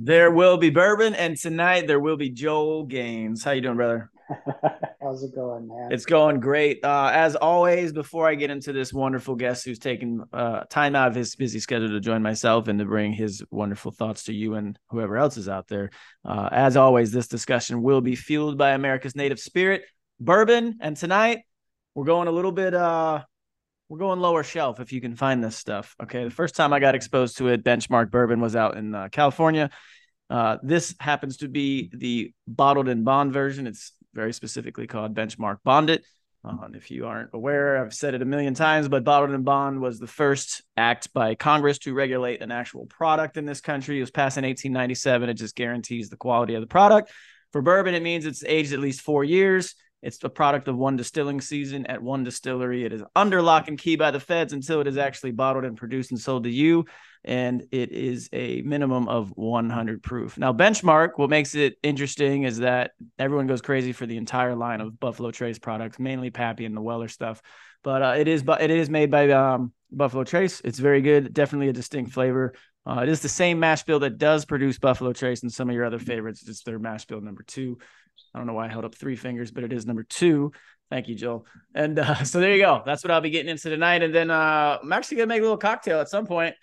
There will be bourbon, and tonight there will be Joel Gaines. How you doing, brother? How's it going, man? It's going great. Uh, as always, before I get into this wonderful guest who's taken uh, time out of his busy schedule to join myself and to bring his wonderful thoughts to you and whoever else is out there, uh, as always, this discussion will be fueled by America's native spirit, bourbon. And tonight we're going a little bit uh, we're going lower shelf if you can find this stuff. Okay. The first time I got exposed to it, benchmark bourbon was out in uh, California. Uh, this happens to be the bottled in bond version. It's very specifically called benchmark bonded. Uh, if you aren't aware, I've said it a million times, but bottled in bond was the first act by Congress to regulate an actual product in this country. It was passed in 1897. It just guarantees the quality of the product. For bourbon, it means it's aged at least four years. It's the product of one distilling season at one distillery. It is under lock and key by the feds until it is actually bottled and produced and sold to you. And it is a minimum of 100 proof. Now, benchmark, what makes it interesting is that everyone goes crazy for the entire line of Buffalo Trace products, mainly Pappy and the Weller stuff. But uh, it is, but it is made by um, Buffalo Trace. It's very good. Definitely a distinct flavor. Uh, it is the same mash bill that does produce Buffalo Trace and some of your other favorites. It's their mash bill number two. I don't know why I held up three fingers, but it is number two. Thank you, Joel. And uh, so there you go. That's what I'll be getting into tonight. And then uh, I'm actually gonna make a little cocktail at some point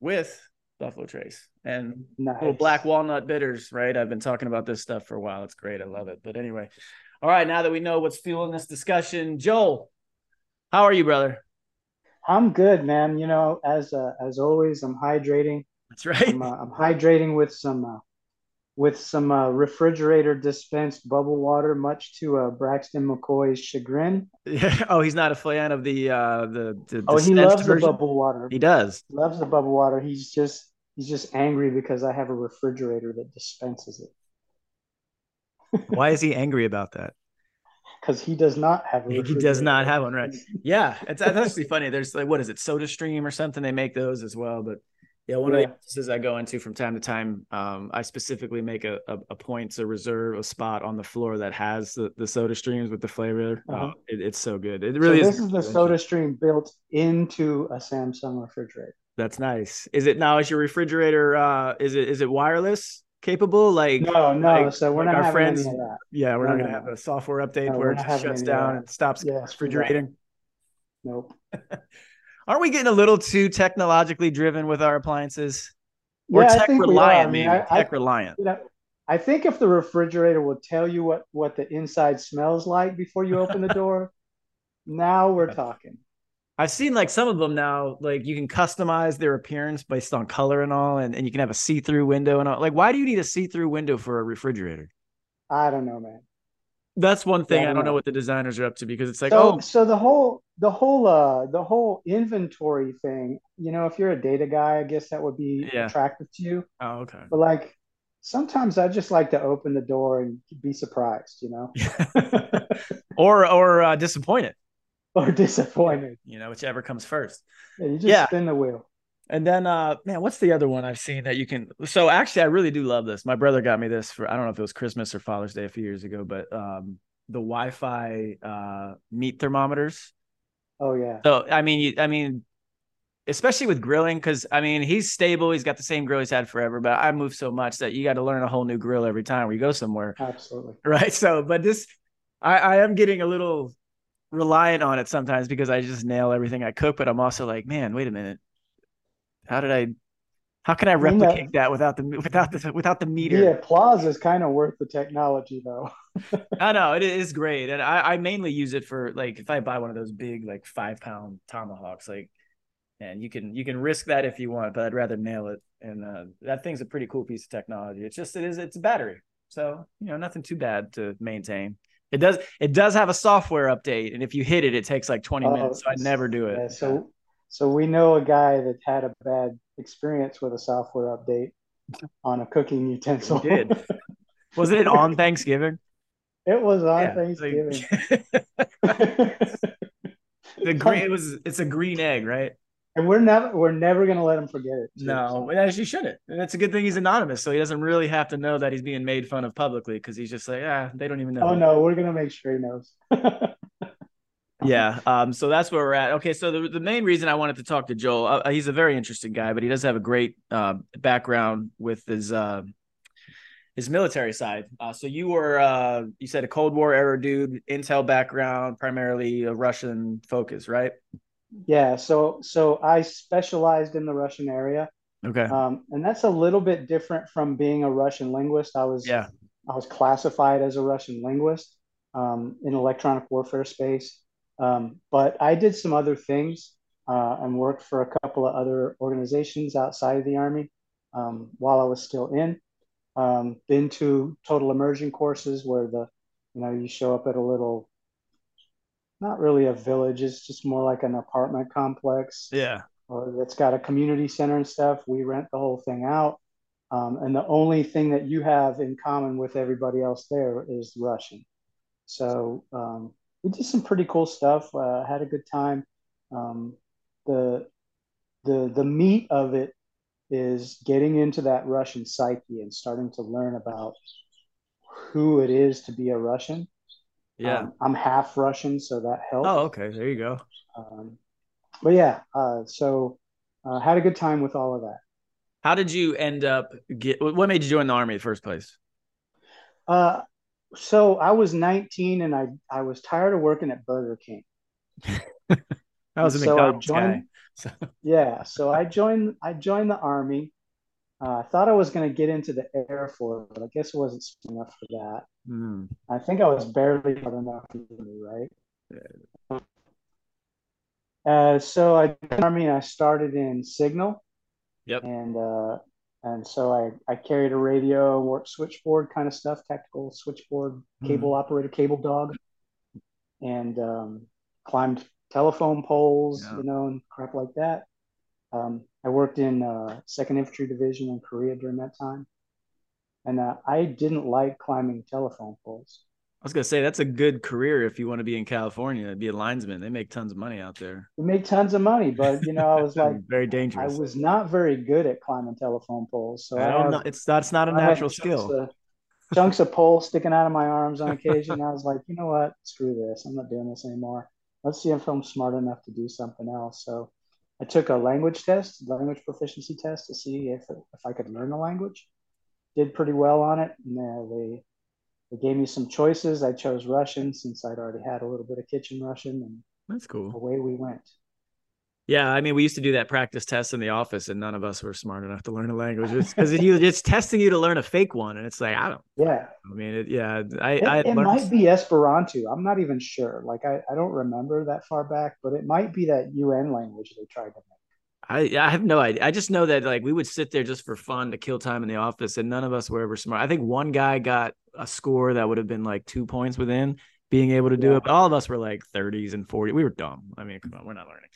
with Buffalo Trace and nice. little black walnut bitters. Right? I've been talking about this stuff for a while. It's great. I love it. But anyway, all right. Now that we know what's fueling this discussion, Joel, how are you, brother? I'm good, man. You know, as uh, as always, I'm hydrating. That's right. I'm, uh, I'm hydrating with some uh, with some uh, refrigerator dispensed bubble water, much to uh, Braxton McCoy's chagrin. Yeah. Oh, he's not a fan of the uh, the, the oh he loves version? the bubble water. He does. Loves the bubble water. He's just he's just angry because I have a refrigerator that dispenses it. Why is he angry about that? Because he does not have a. He does not have one, right? Yeah, it's, it's actually funny. There's like what is it, Soda Stream or something? They make those as well, but yeah, one yeah. of the offices I go into from time to time, um, I specifically make a, a, a, point to reserve a spot on the floor that has the, the soda streams with the flavor. Uh-huh. Uh, it, it's so good. It really so is. This is the soda stream built into a Samsung refrigerator. That's nice. Is it now? Is your refrigerator? Uh, is it is it wireless capable? Like no, no. Like, so we're like not our friends. that. Yeah, we're no, not gonna no. have a software update no, where it shuts down and stops yeah, refrigerating. Nope. aren't we getting a little too technologically driven with our appliances? Or yeah, tech reliant, I, tech I, reliant. You know, I think if the refrigerator will tell you what what the inside smells like before you open the door, now we're talking. I've seen like some of them now, like you can customize their appearance based on color and all, and, and you can have a see-through window and all. Like, why do you need a see-through window for a refrigerator? I don't know, man that's one thing yeah, I don't know what the designers are up to because it's like so, oh so the whole the whole uh the whole inventory thing you know if you're a data guy I guess that would be yeah. attractive to you oh okay but like sometimes I just like to open the door and be surprised you know or or uh, disappointed or disappointed you know whichever comes first yeah, you just yeah. spin the wheel and then, uh, man, what's the other one I've seen that you can? So actually, I really do love this. My brother got me this for I don't know if it was Christmas or Father's Day a few years ago, but um, the Wi-Fi uh, meat thermometers. Oh yeah. So I mean, you, I mean, especially with grilling, because I mean, he's stable. He's got the same grill he's had forever. But I move so much that you got to learn a whole new grill every time we go somewhere. Absolutely. Right. So, but this, I, I am getting a little reliant on it sometimes because I just nail everything I cook. But I'm also like, man, wait a minute how did I? How can I replicate I mean, that, without the without the without the meter? The applause is kind of worth the technology, though. I know it is great, and I, I mainly use it for like if I buy one of those big like five pound tomahawks, like, and you can you can risk that if you want, but I'd rather nail it. And uh, that thing's a pretty cool piece of technology. It's just it is it's a battery, so you know nothing too bad to maintain. It does it does have a software update, and if you hit it, it takes like twenty oh, minutes. So I never do it. Yeah, so so we know a guy that had a bad experience with a software update on a cooking utensil. did. Wasn't it on Thanksgiving? It was on yeah, Thanksgiving. the green it was it's a green egg, right? And we're never we're never gonna let him forget it. Too, no, so. as you shouldn't. And it's a good thing he's anonymous, so he doesn't really have to know that he's being made fun of publicly because he's just like, ah, they don't even know. Oh no, we're gonna make sure he knows. yeah. Um, so that's where we're at. Okay. So the, the main reason I wanted to talk to Joel, uh, he's a very interesting guy, but he does have a great uh, background with his uh, his military side. Uh, so you were uh, you said a Cold War era dude, intel background, primarily a Russian focus, right? Yeah. So so I specialized in the Russian area. Okay. Um, and that's a little bit different from being a Russian linguist. I was yeah. I was classified as a Russian linguist um, in electronic warfare space. Um, but I did some other things uh, and worked for a couple of other organizations outside of the Army um, while I was still in. Um, been to total immersion courses where the, you know, you show up at a little, not really a village, it's just more like an apartment complex. Yeah. Or it's got a community center and stuff. We rent the whole thing out. Um, and the only thing that you have in common with everybody else there is Russian. So um, we did some pretty cool stuff. Uh, had a good time. Um, the the the meat of it is getting into that Russian psyche and starting to learn about who it is to be a Russian. Yeah, um, I'm half Russian, so that helps. Oh, okay, there you go. Um, but yeah, uh, so uh, had a good time with all of that. How did you end up get? What made you join the army in the first place? Uh, so I was 19 and I I was tired of working at Burger King. I was a so McDonald's joined, guy. So. Yeah, so I joined I joined the army. Uh, I thought I was going to get into the Air Force, but I guess it wasn't smart enough for that. Mm. I think I was barely enough for me, right? Yeah. Uh, so I joined the army. I started in Signal. Yep. And uh, and so I, I carried a radio, work switchboard kind of stuff, tactical switchboard, mm-hmm. cable mm. operator, cable dog, and um, climbed telephone poles, yeah. you know, and crap like that. Um, I worked in uh, Second Infantry Division in Korea during that time, and uh, I didn't like climbing telephone poles was gonna say that's a good career if you want to be in California, be a linesman. They make tons of money out there. They make tons of money, but you know, I was like very dangerous. I was not very good at climbing telephone poles, so I don't know. It's that's not a I natural skill. Chunks of, chunks of pole sticking out of my arms on occasion. I was like, you know what? Screw this. I'm not doing this anymore. Let's see if I'm smart enough to do something else. So I took a language test, language proficiency test, to see if if I could learn the language. Did pretty well on it, and they they gave me some choices. I chose Russian since I'd already had a little bit of kitchen Russian, and that's cool. Away we went. Yeah, I mean, we used to do that practice test in the office, and none of us were smart enough to learn a language because it, it's testing you to learn a fake one, and it's like I don't. Yeah. I mean, it, yeah, I. It, I it might be Esperanto. I'm not even sure. Like, I, I don't remember that far back, but it might be that UN language they tried to make. I I have no idea. I just know that like we would sit there just for fun to kill time in the office, and none of us were ever smart. I think one guy got a score that would have been like two points within being able to do yeah. it, but all of us were like 30s and 40. We were dumb. I mean, come on, we're not learning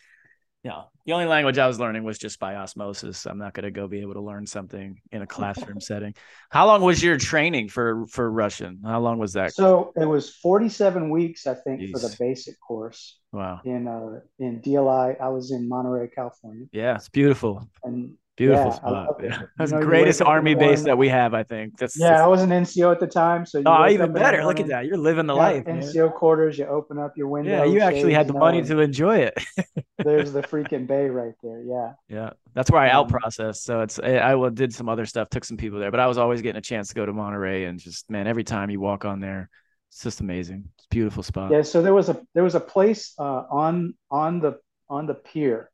yeah, the only language I was learning was just by osmosis. I'm not going to go be able to learn something in a classroom setting. How long was your training for for Russian? How long was that? So it was 47 weeks, I think, Jeez. for the basic course. Wow. In uh in DLI, I was in Monterey, California. Yeah, it's beautiful. And Beautiful yeah, spot. Yeah. That's the greatest army base that we have, I think. That's yeah. That's... I was an NCO at the time, so oh, even better. Look at that. You're living the life. NCO man. quarters. You open up your window. Yeah, you actually had the money to enjoy it. there's the freaking bay right there. Yeah. Yeah, that's where I um, out processed. So it's I, I did some other stuff, took some people there, but I was always getting a chance to go to Monterey and just man, every time you walk on there, it's just amazing. It's beautiful spot. Yeah. So there was a there was a place uh, on on the on the pier.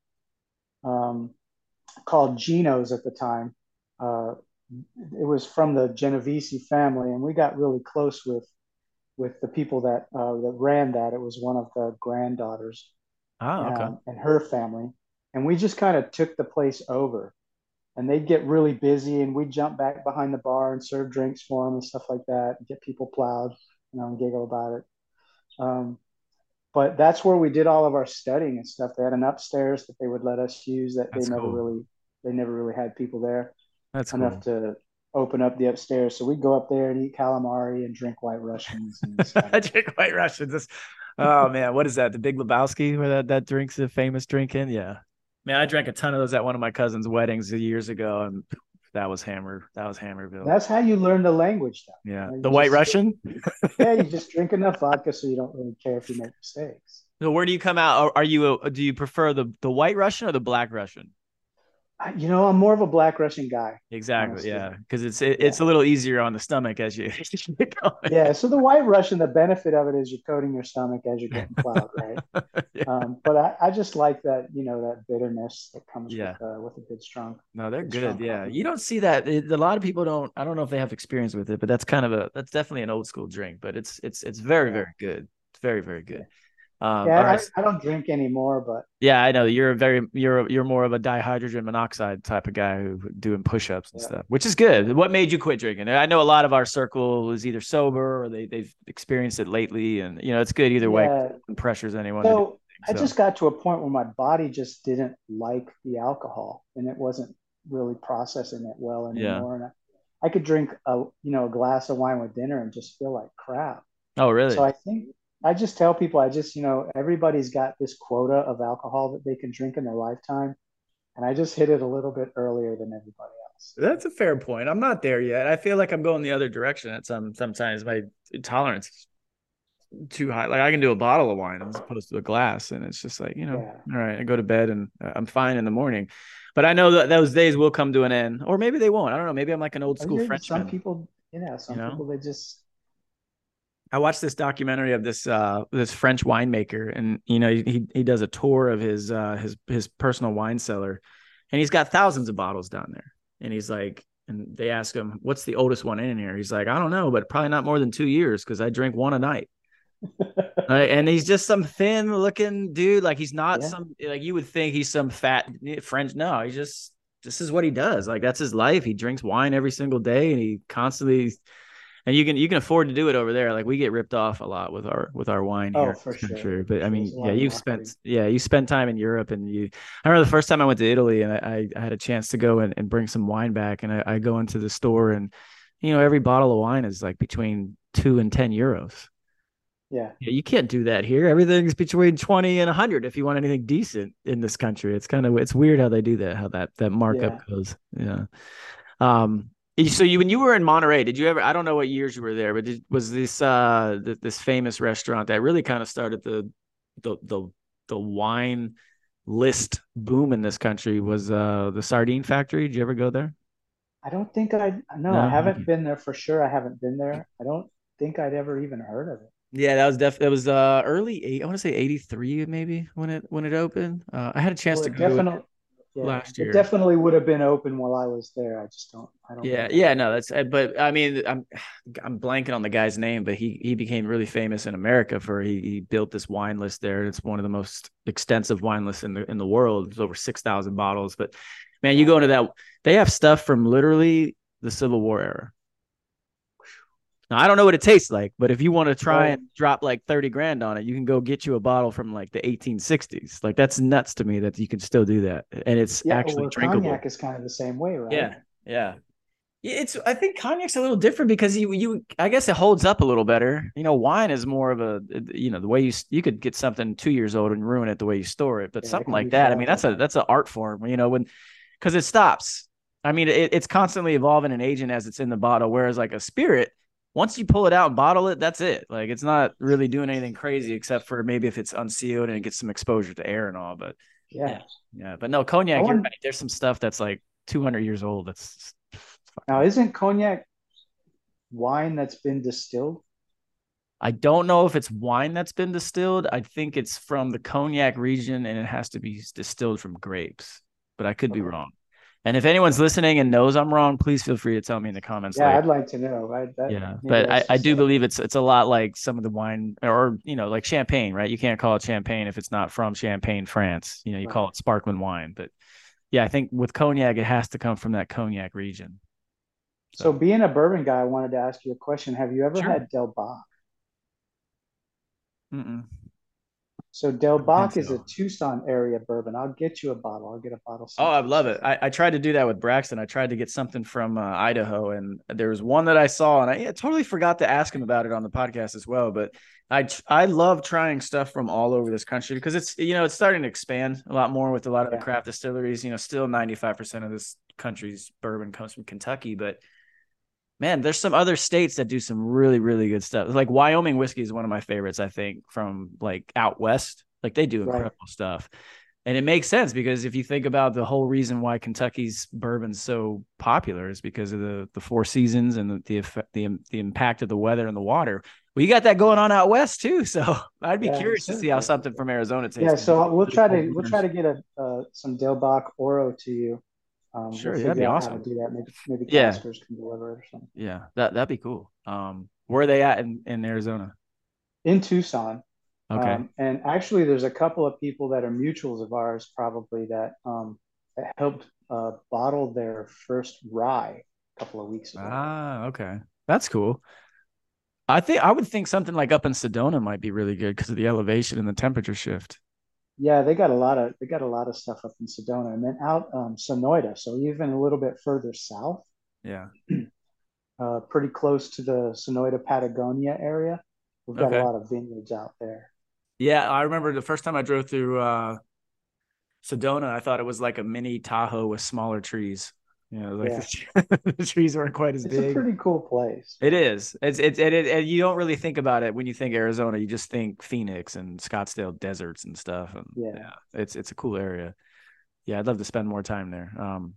Um, called Geno's at the time. Uh, it was from the Genovese family, and we got really close with with the people that uh, that ran that. It was one of the granddaughters, oh, okay. and, and her family, and we just kind of took the place over. And they'd get really busy, and we'd jump back behind the bar and serve drinks for them and stuff like that, and get people plowed, you know, and giggle about it. Um, but that's where we did all of our studying and stuff. They had an upstairs that they would let us use that that's they never cool. really they never really had people there. That's enough cool. to open up the upstairs. So we'd go up there and eat calamari and drink white Russians. I drink white Russians. oh man, what is that? The Big Lebowski, where that that drink's a famous drink in? Yeah, man, I drank a ton of those at one of my cousin's weddings years ago, and that was Hammer. That was Hammerville. That's how you learn the language, though. Yeah, you the White Russian. yeah, you just drink enough vodka so you don't really care if you make mistakes. So where do you come out? Are you a, do you prefer the the white Russian or the black Russian? You know, I'm more of a black Russian guy. Exactly. Honestly. Yeah, because it's it, yeah. it's a little easier on the stomach as you. yeah. So the white Russian, the benefit of it is you're coating your stomach as you're getting plowed, right? yeah. um, but I, I just like that, you know, that bitterness that comes yeah. with uh, with a good strong. No, they're good. Yeah, coffee. you don't see that. It, a lot of people don't. I don't know if they have experience with it, but that's kind of a that's definitely an old school drink. But it's it's it's very very good. It's very very good. Um, yeah, right. I, I, don't drink anymore, but yeah, I know you're a very you're you're more of a dihydrogen monoxide type of guy who doing push-ups and yeah. stuff, which is good. What made you quit drinking? I know a lot of our circle is either sober or they they've experienced it lately, and you know it's good either way. Yeah. Pressures anyone. So, so I just got to a point where my body just didn't like the alcohol, and it wasn't really processing it well anymore. Yeah. And I, I could drink a you know a glass of wine with dinner and just feel like crap. Oh, really? So I think I just tell people, I just, you know, everybody's got this quota of alcohol that they can drink in their lifetime. And I just hit it a little bit earlier than everybody else. That's a fair point. I'm not there yet. I feel like I'm going the other direction at some sometimes my tolerance is too high. Like I can do a bottle of wine as opposed to a glass. And it's just like, you know, yeah. all right, I go to bed and uh, I'm fine in the morning. But I know that those days will come to an end, or maybe they won't. I don't know. Maybe I'm like an old school Frenchman. Some people, yeah, some you know? people they just I watched this documentary of this uh this French winemaker, and you know he he does a tour of his uh his his personal wine cellar, and he's got thousands of bottles down there. And he's like, and they ask him, "What's the oldest one in here?" He's like, "I don't know, but probably not more than two years because I drink one a night." right? And he's just some thin looking dude. Like he's not yeah. some like you would think he's some fat French. No, he just this is what he does. Like that's his life. He drinks wine every single day, and he constantly and you can you can afford to do it over there. Like we get ripped off a lot with our with our wine here. oh, here. for sure. But I mean, yeah, you've spent yeah you spent time in Europe, and you. I remember the first time I went to Italy, and I, I had a chance to go and, and bring some wine back, and I, I go into the store, and you know every bottle of wine is like between two and ten euros. Yeah. yeah. You can't do that here. Everything's between 20 and 100 if you want anything decent in this country. It's kind of it's weird how they do that, how that that markup yeah. goes. Yeah. Um so you when you were in Monterey, did you ever? I don't know what years you were there, but did, was this uh this famous restaurant that really kind of started the the the the wine list boom in this country was uh the Sardine Factory. Did you ever go there? I don't think I no, no? I haven't been there for sure. I haven't been there. I don't think I'd ever even heard of it. Yeah, that was definitely it was uh early eight. I want to say eighty three maybe when it when it opened. Uh, I had a chance well, to go. Definitely, yeah, last year. It definitely would have been open while I was there. I just don't. I don't. Yeah, yeah, no, that's. Uh, but I mean, I'm I'm blanking on the guy's name, but he he became really famous in America for he, he built this wine list there. It's one of the most extensive wine lists in the in the world. It's over six thousand bottles. But man, you go into that, they have stuff from literally the Civil War era. Now I don't know what it tastes like, but if you want to try oh. and drop like 30 grand on it, you can go get you a bottle from like the 1860s. Like that's nuts to me that you can still do that. And it's yeah, actually well, drinkable. Cognac is kind of the same way, right? Yeah. Yeah. It's I think cognac's a little different because you you I guess it holds up a little better. You know, wine is more of a uh, you know the way you you could get something two years old and ruin it the way you store it, but yeah, something like that. I mean, that's a that's an art form. You know, when because it stops. I mean, it, it's constantly evolving and aging as it's in the bottle. Whereas like a spirit, once you pull it out and bottle it, that's it. Like it's not really doing anything crazy except for maybe if it's unsealed and it gets some exposure to air and all. But yeah, yeah. yeah. But no, cognac. Want... Right. There's some stuff that's like 200 years old. That's now isn't cognac wine that's been distilled? I don't know if it's wine that's been distilled. I think it's from the cognac region and it has to be distilled from grapes, but I could okay. be wrong. And if anyone's listening and knows I'm wrong, please feel free to tell me in the comments. Yeah, I'd like to know. Right? That, yeah, but I, I do believe it's it's a lot like some of the wine or you know like champagne, right? You can't call it champagne if it's not from Champagne, France. You know, you right. call it sparkling wine. But yeah, I think with cognac, it has to come from that cognac region. So, so being a bourbon guy, I wanted to ask you a question. Have you ever sure. had Del? Mm-mm. So Del Bac is a Tucson area bourbon. I'll get you a bottle. I'll get a bottle. Oh, I love it. I, I, tried to do that with Braxton. I tried to get something from uh, Idaho, and there was one that I saw, and I, I, totally forgot to ask him about it on the podcast as well. But I I love trying stuff from all over this country because it's you know it's starting to expand a lot more with a lot of yeah. the craft distilleries. You know, still ninety five percent of this country's bourbon comes from Kentucky, but man, there's some other states that do some really, really good stuff. Like Wyoming whiskey is one of my favorites, I think, from like out west. Like they do incredible right. stuff. And it makes sense because if you think about the whole reason why Kentucky's bourbon's so popular is because of the the four seasons and the the effect, the, the impact of the weather and the water. Well, you got that going on out west too. So I'd be yeah, curious to see how something from Arizona tastes. Yeah, so we'll try to we'll try to get a uh, some Del Bac Oro to you. Um, sure, we'll that'd be awesome. do that. Maybe maybe yeah. can deliver it or something. Yeah, that that'd be cool. Um, where are they at in, in Arizona? In Tucson. Okay. Um, and actually, there's a couple of people that are mutuals of ours, probably that um, that helped uh, bottle their first rye a couple of weeks ago. Ah, okay, that's cool. I think I would think something like up in Sedona might be really good because of the elevation and the temperature shift. Yeah, they got a lot of they got a lot of stuff up in Sedona, and then out um, Sonoita, so even a little bit further south. Yeah. Uh, pretty close to the Sonoita Patagonia area. We've got okay. a lot of vineyards out there. Yeah, I remember the first time I drove through uh, Sedona, I thought it was like a mini Tahoe with smaller trees. You know, like yeah. the, the, trees weren't quite as it's big. It's a pretty cool place. It is. It's it's it, it, it, you don't really think about it when you think Arizona. You just think Phoenix and Scottsdale deserts and stuff. And yeah. yeah, it's it's a cool area. Yeah, I'd love to spend more time there. Um,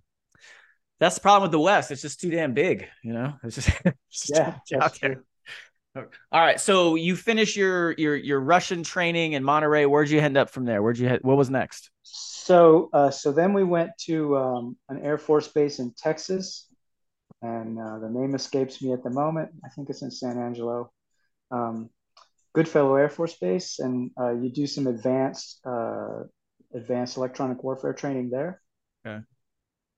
that's the problem with the West. It's just too damn big. You know, it's just, it's just yeah, out there. All right. So you finish your your your Russian training in Monterey. Where'd you end up from there? Where'd you head? What was next? So uh, so then we went to um, an Air Force base in Texas, and uh, the name escapes me at the moment. I think it's in San Angelo. Um, Goodfellow Air Force Base, and uh, you do some advanced uh, advanced electronic warfare training there. Okay.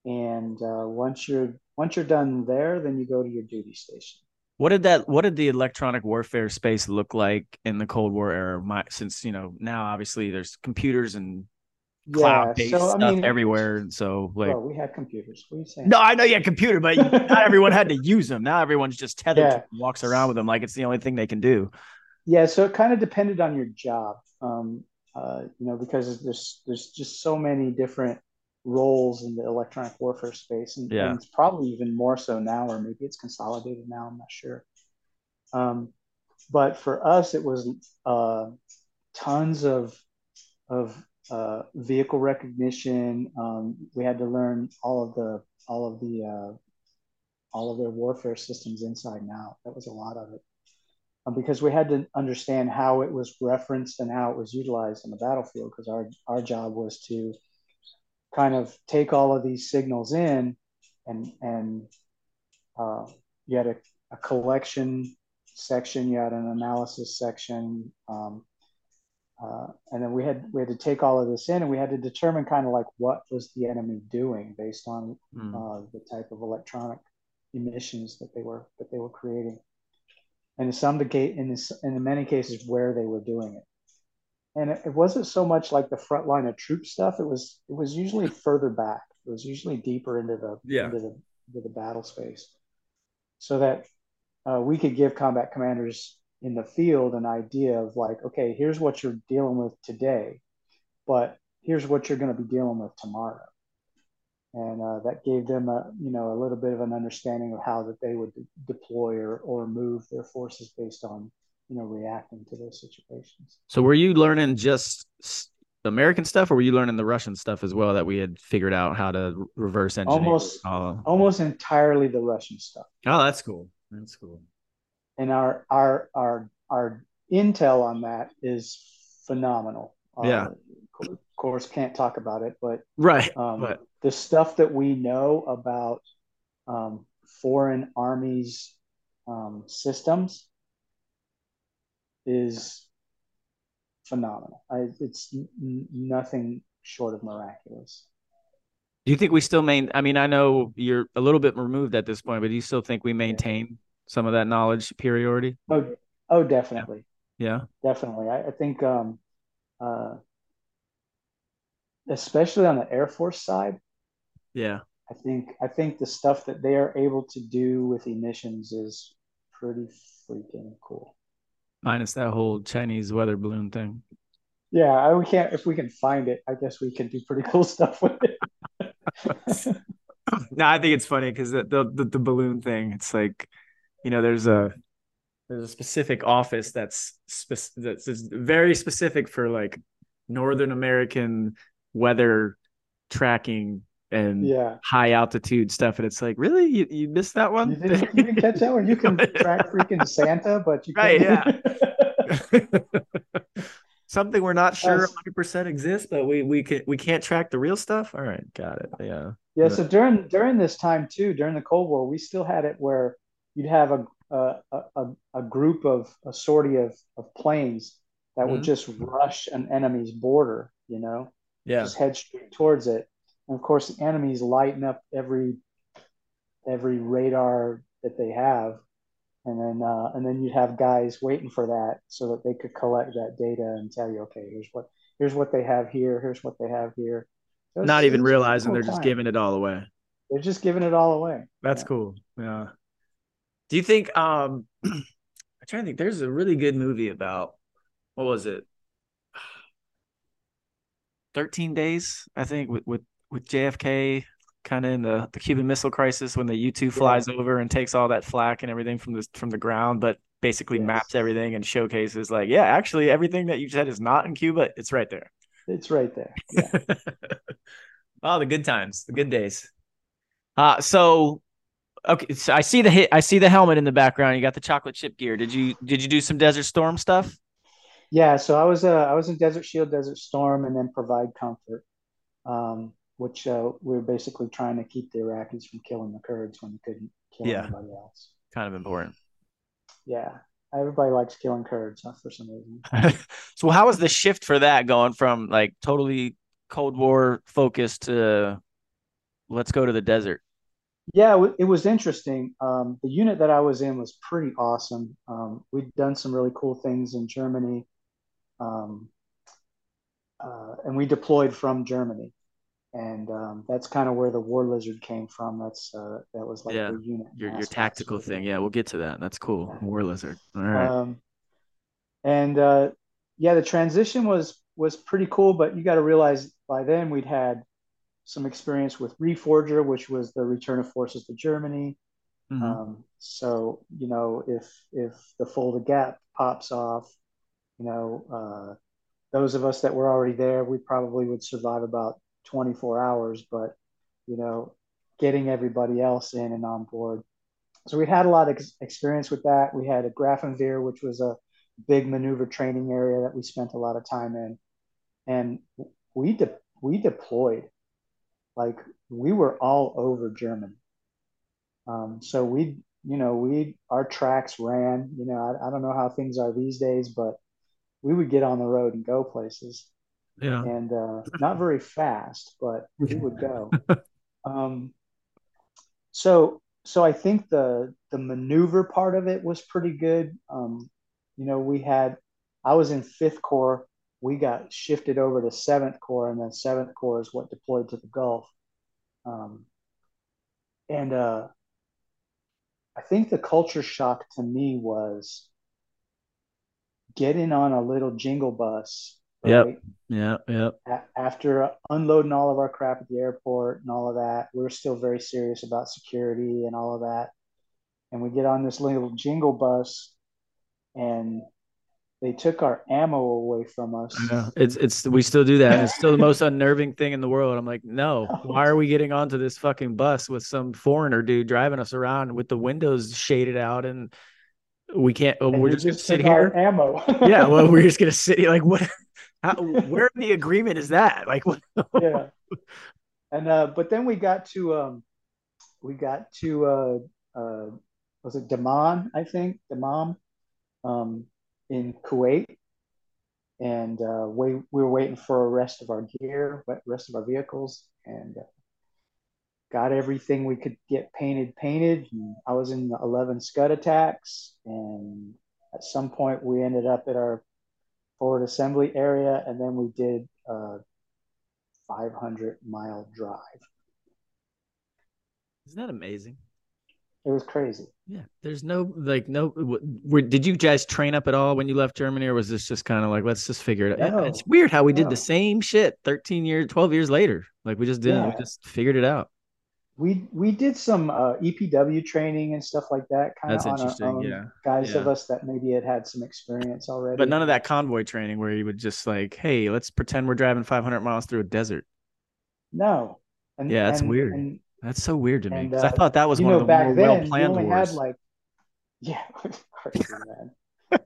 And uh, once you're once you're done there, then you go to your duty station. What did that? What did the electronic warfare space look like in the Cold War era? My, since you know now, obviously there's computers and cloud-based so, stuff I mean, everywhere, and so like well, we had computers. What are you saying? No, I know you had computer, but not everyone had to use them. Now everyone's just tethered, yeah. walks around with them like it's the only thing they can do. Yeah, so it kind of depended on your job, um, uh, you know, because there's there's just so many different roles in the electronic warfare space, and, yeah. and it's probably even more so now, or maybe it's consolidated now. I'm not sure. Um, but for us, it was uh, tons of of uh, vehicle recognition. Um, we had to learn all of the all of the uh, all of their warfare systems inside and out. That was a lot of it. Um, because we had to understand how it was referenced and how it was utilized on the battlefield. Because our our job was to kind of take all of these signals in and and uh, you had a, a, collection section you had an analysis section um, uh, and then we had we had to take all of this in and we had to determine kind of like what was the enemy doing based on mm. uh, the type of electronic emissions that they were that they were creating and in some in, this, in many cases where they were doing it and it, it wasn't so much like the front line of troop stuff. It was it was usually further back. It was usually deeper into the yeah. into the into the battle space, so that uh, we could give combat commanders in the field an idea of like, okay, here's what you're dealing with today, but here's what you're going to be dealing with tomorrow, and uh, that gave them a you know a little bit of an understanding of how that they would de- deploy or, or move their forces based on you know reacting to those situations. So were you learning just American stuff, or were you learning the Russian stuff as well that we had figured out how to reverse engineer? Almost, uh, almost entirely the Russian stuff. Oh, that's cool. That's cool. And our our our our intel on that is phenomenal. Yeah. Uh, of course, can't talk about it, but right. Um, but. The stuff that we know about um, foreign armies um, systems is phenomenal. I, it's n- nothing short of miraculous. Do you think we still maintain? I mean, I know you're a little bit removed at this point, but do you still think we maintain yeah. some of that knowledge superiority? Oh, oh, definitely. Yeah, definitely. I, I think, um, uh, especially on the Air Force side. Yeah, I think I think the stuff that they are able to do with emissions is pretty freaking cool minus that whole Chinese weather balloon thing. Yeah, we can't. If we can find it, I guess we can do pretty cool stuff with it. no, I think it's funny because the, the the balloon thing. It's like, you know, there's a there's a specific office that's spe- that's very specific for like Northern American weather tracking and Yeah. high altitude stuff. And it's like, really? You, you missed that one? You didn't, you didn't catch that one? You can track freaking Santa, but you Right, can't. yeah. Something we're not sure 100% exists, but we we can we can't track the real stuff. All right, got it. Yeah. Yeah, so during during this time too, during the Cold War, we still had it where you'd have a a a, a group of a sortie of of planes that would Mhm. just rush an enemy's border, you know, Yeah. just head straight towards it. And of course, the enemies lighten up every every radar that they have, and then uh, and then you'd have guys waiting for that so that they could collect that data and tell you, okay, here's what here's what they have here, here's what they have here. So Not even it's a pretty realizing they're just giving it all away. They're just giving it all away. That's Yeah. cool. Yeah. Do you think um I'm trying to think there's a really good movie about what was it? 13 days, I think, with with, with JFK kind of in the, the Cuban Missile Crisis when the U2 flies over and takes all that flak and everything from the from the ground, but basically Yes. maps everything and showcases like, yeah, actually everything that you said is not in Cuba, it's right there. It's right there. Yeah. oh, the good times, the good days. Uh so okay, so I see the hit I see the helmet in the background. You got the chocolate chip gear. Did you did you do some Desert Storm stuff? Yeah, so I was uh, I was in Desert Shield, Desert Storm, and then Provide Comfort, um, which uh, we are basically trying to keep the Iraqis from killing the Kurds when they couldn't kill Yeah. anybody else. Kind of important. Yeah, everybody likes killing Kurds uh, for some reason. so how was the shift for that going from like totally Cold War focused to let's go to the desert? Yeah, it it was interesting. Um, the unit that I was in was pretty awesome. Um, we'd done some really cool things in Germany, um, uh, and we deployed from Germany, and um, that's kind of where the War Lizard came from. That's uh, that was like Yeah, the unit Your your tactical thing. Yeah, we'll get to that. That's cool. Yeah. War lizard. All right. Um, and uh, yeah, the transition was was pretty cool, but you got to realize by then we'd had some experience with Reforger, which was the return of forces to Germany. Mhm. Um, so you know, if if the Fulda Gap pops off, you know, uh, those of us that were already there, we probably would survive about 24 hours. But you know, getting everybody else in and on board. So we had a lot of ex- experience with that. We had a Grafenwehr, which was a big maneuver training area that we spent a lot of time in, and we de- we deployed like we were all over Germany. Um, so we, you know, we our tracks ran. You know, I, I don't know how things are these days, but we would get on the road and go places, Yeah. and uh, not very fast, but we would go. Um, so so I think the the maneuver part of it was pretty good. Um, you know, we had I was in Fifth Corps. We got shifted over to Seventh Corps, and then Seventh Corps is what deployed to the Gulf. Um, and uh, I think the culture shock to me was getting on a little jingle bus, Yep. right? Yeah. Yeah. a- after unloading all of our crap at the airport and all of that, we are still very serious about security and all of that. And we get on this little jingle bus, and they took our ammo away from us. It's it's we still do that. It's still the most unnerving thing in the world. I'm like, no, why are we getting onto this fucking bus with some foreigner dude driving us around with the windows shaded out and we can't oh, And we're they just gonna sit here? ammo. Yeah, well, we're just gonna sit here like what how, where in the agreement is that? Like what yeah. And uh, but then we got to um, we got to uh, uh, was it Dammam? I think Dammam, um, in Kuwait, and uh, we we were waiting for a rest of our gear, rest of our vehicles, and uh, got everything we could get painted painted. And I was in the eleven Scud attacks, and at some point we ended up at our forward assembly area, and then we did. a 500 mile drive. Isn't that amazing? It was crazy. Yeah, there's no like no. Were, did you guys train up at all when you left Germany, or was this just kind of like let's just figure it out? No, it's weird how we did the same shit 13 years, 12 years later. Like we just did, it. we just figured it out. We we did some uh, EPW training and stuff like that, kind of on our own. yeah. Guys of us that maybe had had some experience already. But none of that convoy training where you would just like, hey, let's pretend we're driving 500 miles through a desert. no. And, Yeah, that's and- weird. And That's so weird to me because I uh, thought that was one know, of the more well planned only wars. had like, yeah, crazy, man.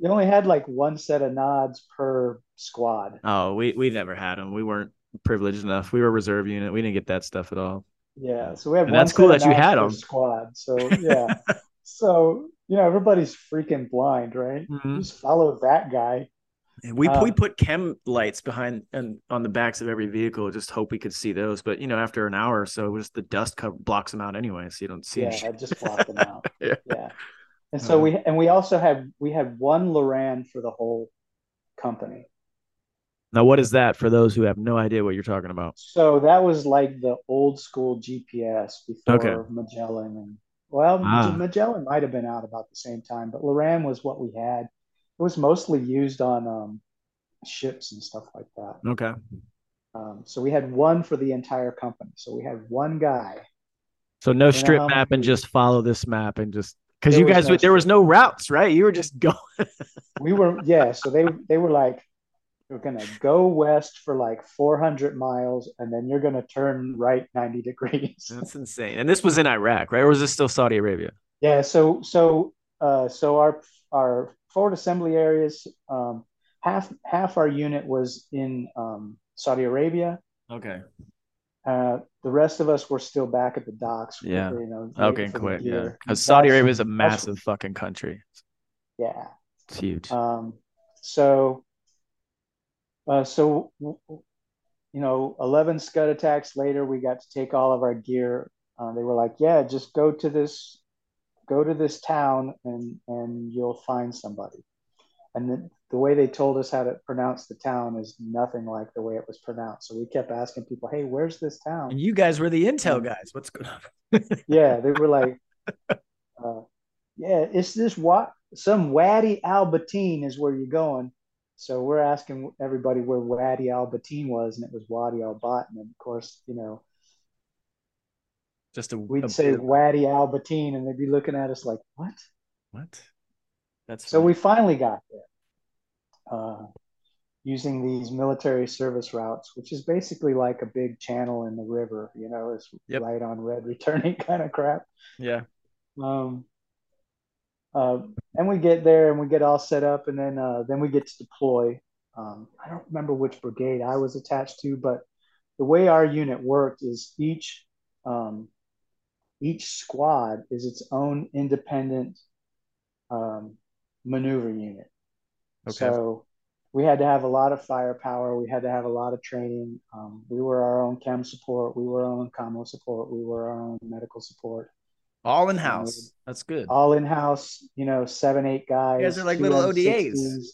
you only had like one set of nods per squad. oh, we we never had them. We weren't privileged enough. We were a reserve unit. We didn't get that stuff at all. Yeah, so we had And one that's cool that you had per 'em. squad. So yeah, so you know everybody's freaking blind, right? Mhm. Just follow that guy. And we Uh, we put chem lights behind and on the backs of every vehicle. Just hope we could see those. But you know, after an hour or so, just the dust cover blocks them out anyway, so you don't see. Yeah, shit. I just blocked them out. Yeah. yeah. And so Uh-huh. we and we also had we had one Loran for the whole company. Now, what is that for those who have no idea what you're talking about? So that was like the old school GPS before Okay. Magellan and well, Ah. Magellan might have been out about the same time, but Loran was what we had. It was mostly used on um, ships and stuff like that. Okay. Um, so we had one for the entire company. So we had one guy. So no strip how map and just follow this map and just because you guys no there was no routes, right? You were just going. We were yeah. So they they were like, you're gonna go west for like 400 miles, and then you're gonna turn right 90 degrees. That's insane. And this was in Iraq, right? Or was this still Saudi Arabia? Yeah, so so uh, so our our forward assembly areas, um, half half our unit was in um, Saudi Arabia. Okay. Uh, the rest of us were still back at the docks. Yeah. You know, Okay, quick. Yeah. Because Saudi Arabia is a massive fucking country. Yeah. It's huge. Um, so, uh, so you know, eleven Scud attacks later, we got to take all of our gear. Uh, they were like, "Yeah, just go to this, go to this town, and and you'll find somebody." And the, the way they told us how to pronounce the town is nothing like the way it was pronounced. So we kept asking people, "Hey, where's this town?" and you guys were the intel guys. What's going on? Yeah, they were like, uh, yeah, it's this what some Wadi Al Bateen is where you're going. So we're asking everybody where Wadi Al Bateen was, and it was Wadi Al Batin. And of course, you know, Just a we'd a- say Wadi Al Bateen, and they'd be looking at us like, what? what? That's So funny. we finally got there uh, using these military service routes, which is basically like a big channel in the river, you know, it's Yep. right on red returning kind of crap. yeah. Um, uh, and we get there and we get all set up, and then uh, then we get to deploy. Um, I don't remember which brigade I was attached to, but the way our unit worked is each um, each squad is its own independent um, maneuver unit. Okay. So we had to have a lot of firepower. We had to have a lot of training. Um, we were our own chem support. We were our own commo support. We were our own medical support All in house. That's good. all in house, you know, seven, eight guys. You guys are like little M60s,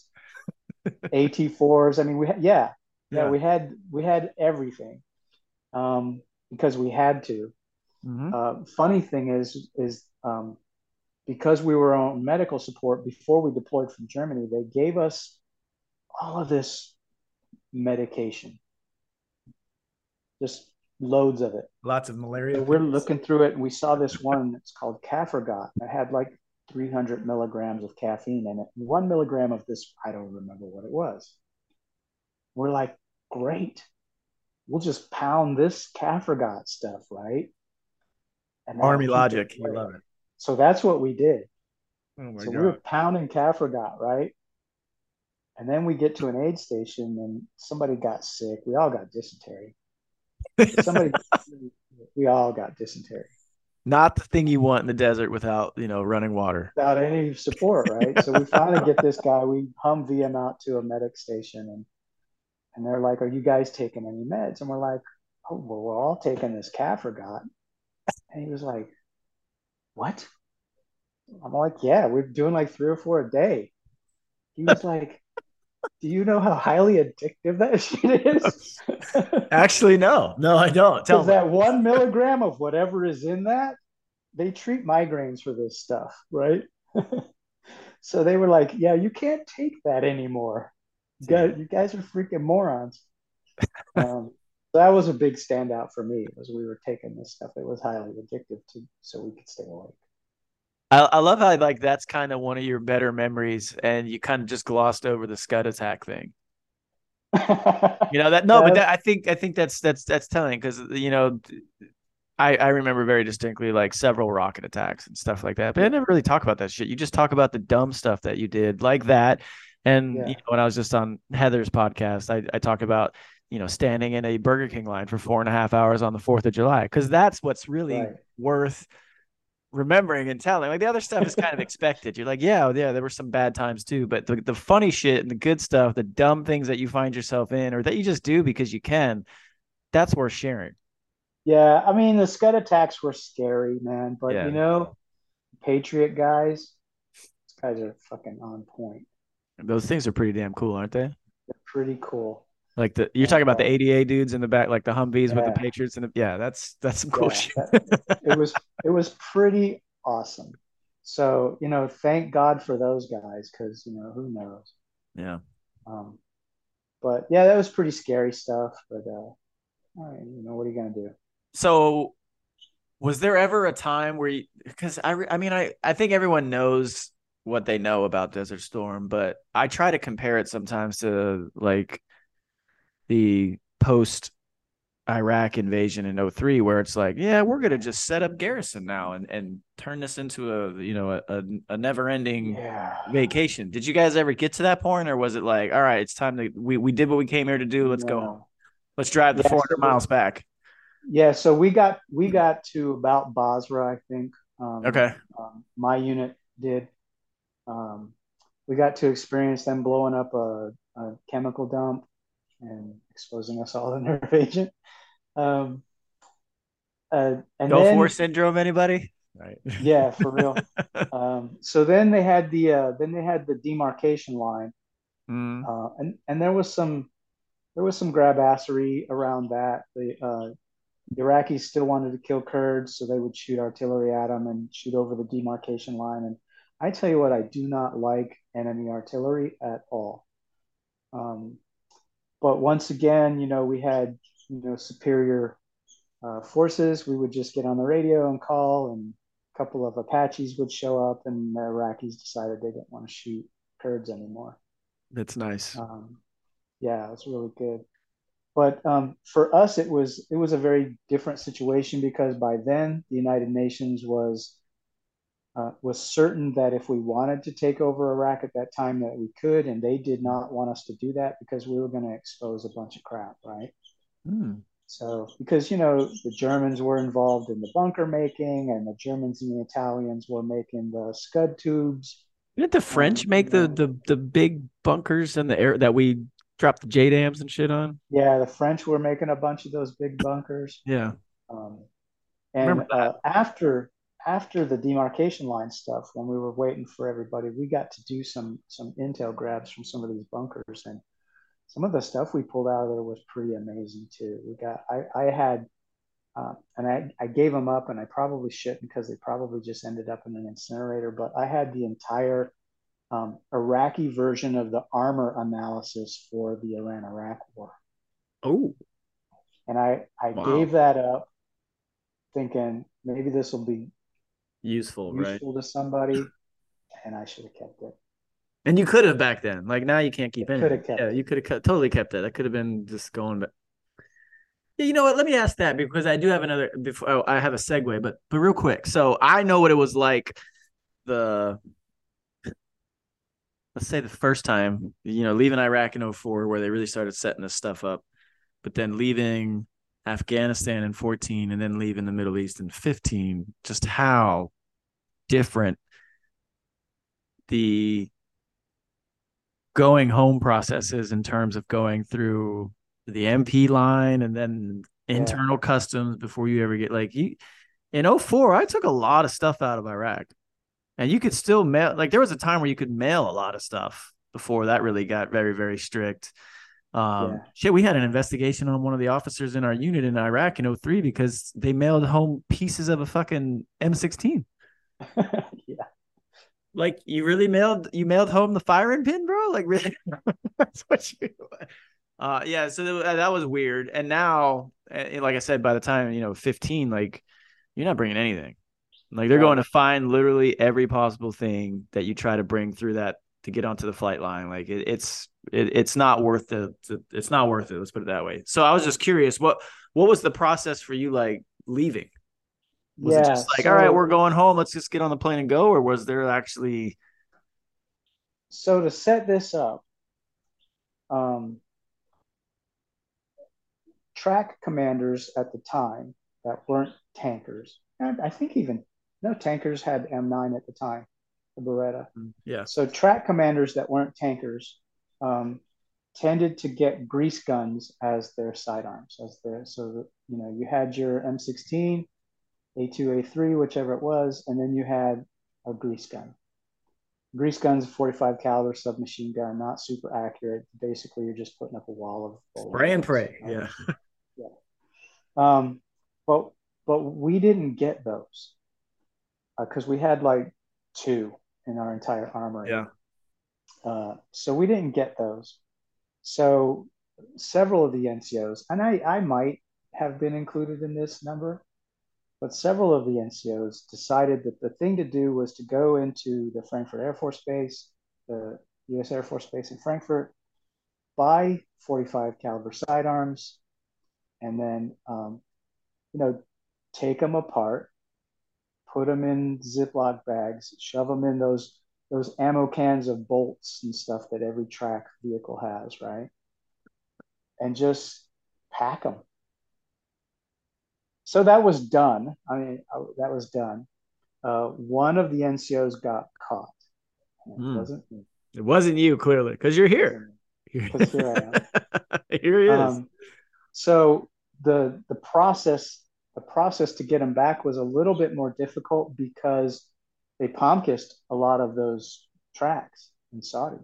AT4s. I mean, we had, yeah, yeah, Yeah. we had, we had everything, um, because we had to. Mhm. Uh, funny thing is, is, um, because we were on medical support before we deployed from Germany, they gave us all of this medication, just loads of it. Lots of malaria. So we're looking through it and we saw this one that's called Cafergot. It had like 300 milligrams of caffeine in it. One milligram of this, I don't remember what it was. We're like, great. We'll just pound this Cafergot stuff, right? And Army logic. away. love it. So that's what we did. Oh So we were pounding Cafergot, right? And then we get to an aid station and somebody got sick. We all got dysentery. Somebody, we all got dysentery. Not the thing you want in the desert without, you know, running water. without any support, right? so we finally get this guy. We Humvee him out to a medic station, and and they're like, "Are you guys taking any meds?" And we're like, "Oh, well, we're all taking this Cafergot." And he was like, "What?" I'm like, "Yeah, we're doing like three or four a day." He was like, "Do you know how highly addictive that shit is?" Actually, no. No, I don't. Tell me. that one milligram of whatever is in that, they treat migraines for this stuff, right? so they were like, "Yeah, you can't take that anymore. You guys, you guys are freaking morons." Um, that was a big standout for me was we were taking this stuff. It was highly addictive to so we could stay awake. I, I love how like that's kind of one of your better memories, and you kind of just glossed over the Scud attack thing. you know that no, but that, I think I think that's that's that's telling because uh, you know I I remember very distinctly like several rocket attacks and stuff like that, but I never really talk about that shit. You just talk about the dumb stuff that you did like that. And yeah. you know, when I was just on Heather's podcast, I, I talk about you know standing in a Burger King line for four and a half hours on the Fourth of July because that's what's really right. worth remembering and telling. Like the other stuff is kind of expected. You're like, yeah, yeah, there were some bad times too, but the, the funny shit and the good stuff, the dumb things that you find yourself in or that you just do because you can, that's worth sharing. Yeah, I mean the Scud attacks were scary, man, but yeah. you know, Patriot guys, these guys are fucking on point. Those things are pretty damn cool, aren't they? They're pretty cool. Like the you're talking about the ADA dudes in the back, like the Humvees yeah. with the Patriots and the yeah, that's that's some cool yeah, shit. that, it was it was pretty awesome. So you know, thank God for those guys because you know who knows. Yeah. Um, but yeah, that was pretty scary stuff. But uh, all right, you know, what are you gonna do? So, was there ever a time where you? Because I, I mean, I I think everyone knows what they know about Desert Storm, but I try to compare it sometimes to like the post Iraq invasion in 03 where it's like, yeah, we're going to just set up garrison now and, and turn this into a, you know, a, a never ending yeah. vacation. Did you guys ever get to that point or was it like, all right, it's time to, we, we did what we came here to do. Let's no. go home. Let's drive the yeah, 400 so miles back. Yeah. So we got, we got to about Basra, I think. Um, okay. Um, my unit did. Um, we got to experience them blowing up a, a chemical dump and exposing us all to nerve agent. Um, uh, and Gulf War syndrome, anybody? Right. yeah, for real. um, so then they had the uh, then they had the demarcation line, mm. uh, and and there was some there was some grabassery around that. The uh, Iraqis still wanted to kill Kurds, so they would shoot artillery at them and shoot over the demarcation line. And I tell you what, I do not like enemy artillery at all. Um, but once again, you know, we had you know superior uh, forces. We would just get on the radio and call, and a couple of Apaches would show up, and the Iraqis decided they didn't want to shoot Kurds anymore. That's nice. Um, yeah, it's really good. But um, for us, it was it was a very different situation because by then the United Nations was uh, was certain that if we wanted to take over Iraq at that time that we could, and they did not want us to do that because we were going to expose a bunch of crap, right? Mm. So because you know the Germans were involved in the bunker making, and the Germans and the Italians were making the Scud tubes. Didn't the French um, make the, the the big bunkers and the air that we dropped the JDAMs and shit on? Yeah, the French were making a bunch of those big bunkers. Yeah. Um, and uh, after after the demarcation line stuff, when we were waiting for everybody, we got to do some some intel grabs from some of these bunkers, and some of the stuff we pulled out of there was pretty amazing too. We got I I had. Uh, and I, I gave them up and I probably shouldn't because they probably just ended up in an incinerator. But I had the entire um, Iraqi version of the armor analysis for the Iran Iraq war. Oh. And I, I wow. gave that up thinking maybe this will be useful, useful right? to somebody, and I should have kept it. And you could have back then. Like now, you can't keep it. Could have kept. Yeah, it. you could have totally kept it. That could have been just going. But yeah, you know what? Let me ask that because I do have another. Before oh, I have a segue, but but real quick. So I know what it was like. The let's say the first time, you know, leaving Iraq in 04, where they really started setting this stuff up, but then leaving Afghanistan in 14 and then leaving the Middle East in 15, just how different the going home process is in terms of going through the MP line and then internal yeah. customs before you ever get like you in 04 I took a lot of stuff out of Iraq. And you could still mail like there was a time where you could mail a lot of stuff before that really got very very strict um, yeah. shit, we had an investigation on one of the officers in our unit in Iraq in 03 because they mailed home pieces of a fucking M16. yeah. Like you really mailed you mailed home the firing pin, bro? Like really? That's what you Uh, yeah, so that was weird. And now, eh, like I said, by the time you know, fifteen, like you're not bringing anything. Like they're going to find literally every possible thing that you try to bring through that to get onto the flight line. Like it, it's it, it's not worth the it's not worth it. Let's put it that way. So I was just curious what what was the process for you like leaving? Was yeah, it just like so, all right, we're going home. Let's just get on the plane and go, or was there actually? So to set this up, um, track commanders at the time that weren't tankers, and I think even no tankers had M9 at the time, the Beretta. Yeah. So track commanders that weren't tankers um, tended to get grease guns as their sidearms, as their so that, you know you had your M16, A2, A3, whichever it was, and then you had a grease gun. Grease gun's 45 caliber submachine gun, not super accurate. Basically, you're just putting up a wall of spray and pray. Yeah. Um, but but we didn't get those because uh, we had like two in our entire armory. Yeah. Uh, so we didn't get those. So several of the NCOs, and I, I might have been included in this number, but several of the NCOs decided that the thing to do was to go into the Frankfurt Air Force Base, the U.S. Air Force Base in Frankfurt, buy 45 caliber sidearms, and then um, you know take them apart, put them in Ziploc bags, shove them in those those ammo cans of bolts and stuff that every track vehicle has, right? And just pack them. So that was done. I mean, that was done. Uh, one of the NCOs got caught. It, mm. wasn't, it wasn't you, clearly, because you're here. Because here I am. here he is. Um, so the the process the process to get them back was a little bit more difficult because they palm kissed a lot of those tracks in Saudi.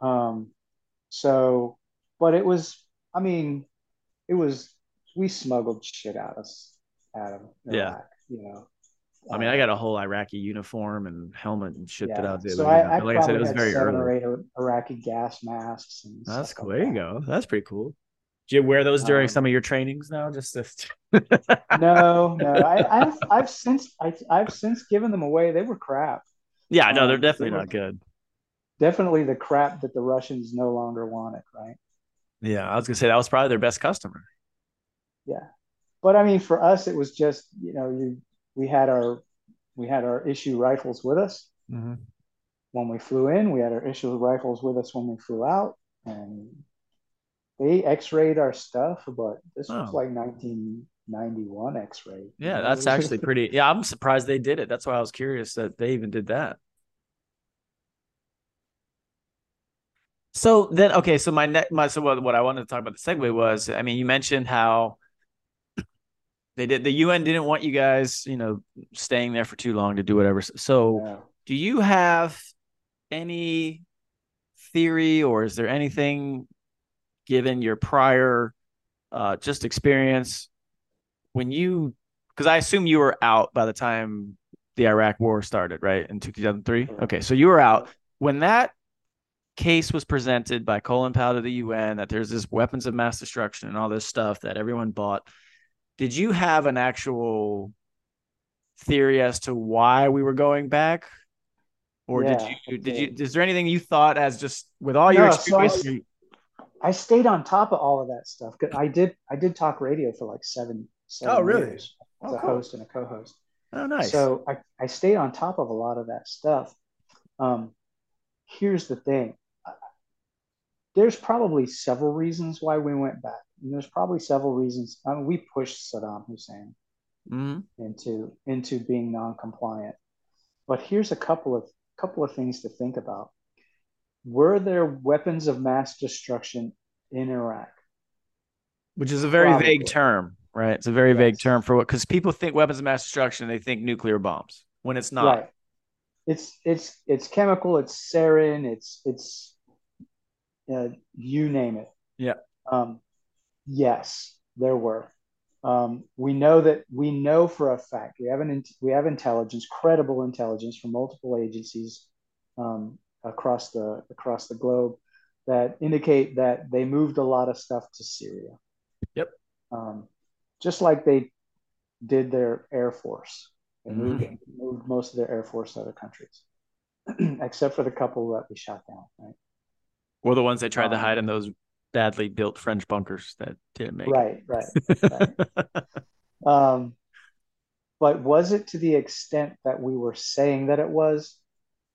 Um, so, but it was, I mean, it was, we smuggled shit out of, out of Iraq, yeah. you know. I mean, I got a whole Iraqi uniform and helmet and shit yeah. that I was so I, I, like I said, it was very early. Iraqi gas masks. And That's cool. Like there you go. That's pretty cool. Do you wear those during um, some of your trainings now? Just to... no, no. I, have I've since I, I've since given them away. They were crap. Yeah, no, they're um, definitely they not good. Definitely the crap that the Russians no longer wanted, right? Yeah, I was gonna say that was probably their best customer. Yeah, but I mean, for us, it was just you know you we had our we had our issue rifles with us mm-hmm. when we flew in. We had our issue rifles with us when we flew out, and they x-rayed our stuff, but this oh. was like 1991 x-ray. Yeah, that's actually pretty. Yeah, I'm surprised they did it. That's why I was curious that they even did that. So then, okay, so my next, my so what, what I wanted to talk about the segue was, I mean, you mentioned how they did the UN didn't want you guys, you know, staying there for too long to do whatever. So, yeah. do you have any theory, or is there anything given your prior uh, just experience when you because I assume you were out by the time the Iraq war started, right? In 2003. Okay, so you were out when that case was presented by Colin Powell to the UN that there's this weapons of mass destruction and all this stuff that everyone bought. Did you have an actual theory as to why we were going back? Or yeah, did you did you is there anything you thought as just with all your no, experience? So I stayed on top of all of that stuff. I did I did talk radio for like seven, seven oh, really? years as oh, a cool. host and a co-host. Oh, nice. So I, I stayed on top of a lot of that stuff. Um, here's the thing. There's probably several reasons why we went back. And there's probably several reasons. I mean, we pushed Saddam Hussein mm-hmm. into into being non-compliant. But here's a couple of couple of things to think about were there weapons of mass destruction in Iraq? Which is a very Probably. vague term, right? It's a very yes. vague term for what because people think weapons of mass destruction, they think nuclear bombs when it's not. Right. It's it's it's chemical, it's sarin, it's it's uh, you name it. Yeah. Um, yes, there were. Um, we know that we know for a fact we have an we have intelligence, credible intelligence from multiple agencies um, across the across the globe that indicate that they moved a lot of stuff to Syria. Yep. Um, just like they did their air force. They Mhm. moved, moved most of their air force to other countries, except for the couple that we shot down. Right. Or the ones they tried to Um, hide in those badly built French bunkers that didn't make Right. Right. it. Um, but was it to the extent that we were saying that it was?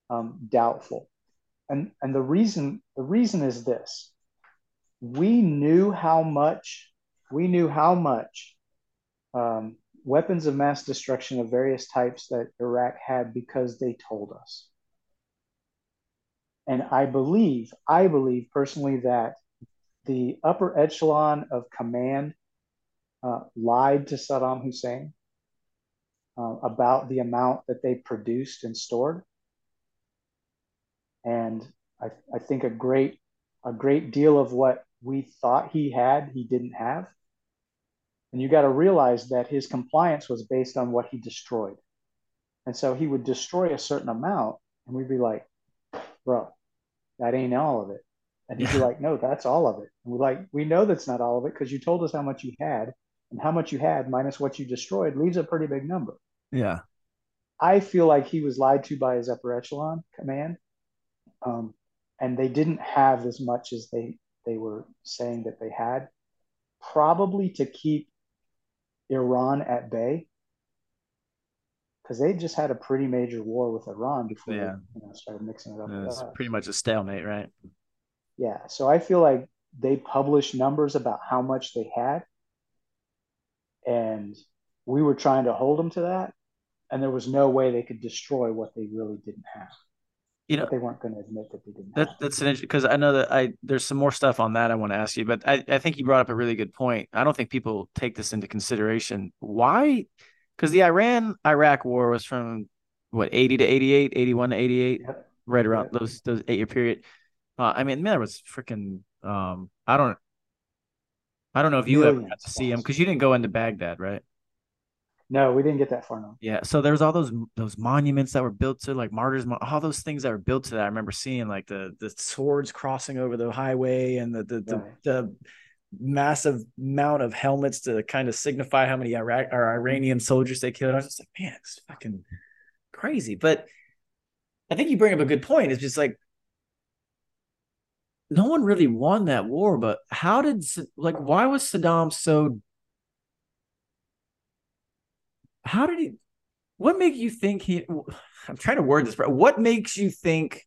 Um, doubtful. And and the reason the reason is this: we knew how much we knew how much um, weapons of mass destruction of various types that Iraq had because they told us. And I believe, I believe personally that the upper echelon of command uh, lied to Saddam Hussein uh, about the amount that they produced and stored. And I, I think a great a great deal of what we thought he had, he didn't have. And you got to realize that his compliance was based on what he destroyed. And so he would destroy a certain amount, and we'd be like, bro, that ain't all of it. And he'd be like, no, that's all of it. And we're like, we know that's not all of it because you told us how much you had, and how much you had minus what you destroyed leaves a pretty big number. yeah. I feel like he was lied to by his upper echelon command, um, and they didn't have as much as they they were saying that they had, probably to keep Iran at bay, because they just had a pretty major war with Iran before Yeah. they you know, started mixing it up. Yeah, It's pretty much a stalemate, right? Yeah, so I feel like they published numbers about how much they had, and we were trying to hold them to that, and there was no way they could destroy what they really didn't have. You know, But they weren't going to admit that they didn't That that's an interesting because I know that I there's some more stuff on that I want to ask you, but I, I think you brought up a really good point. I don't think people take this into consideration. Why? Because the Iran Iraq war was from what 80 to 88, 81 to 88, Yep. right around Yep. those those eight year period. Uh, I mean, man there was freaking um I don't I don't know if you ever got to see him because you didn't go into Baghdad, right? No, we didn't get that far. No. Yeah, so there was all those those monuments that were built to like martyrs, all those things that were built to that. I remember seeing like the the swords crossing over the highway and the the the, Right. the massive amount of helmets to kind of signify how many Iraq or Iranian soldiers they killed. I was just like, man, it's fucking crazy. But I think you bring up a good point. It's just like no one really won that war, but how did like why was Saddam so how did he what makes you think he i'm trying to word this but what makes you think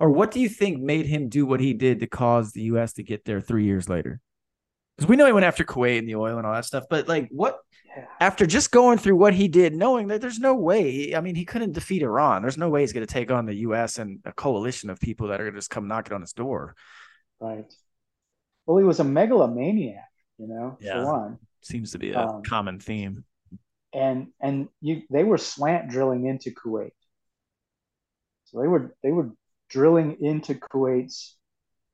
or what do you think made him do what he did to cause the us to get there three years later because we know he went after kuwait and the oil and all that stuff but like what Yeah. after just going through what he did knowing that there's no way i mean he couldn't defeat iran there's no way he's going to take on the us and a coalition of people that are going to just come knocking on his door Right. Well, he was a megalomaniac, you know, Yeah. for one. seems to be a Um, common theme And and you they were slant drilling into Kuwait. So they were they were drilling into Kuwait's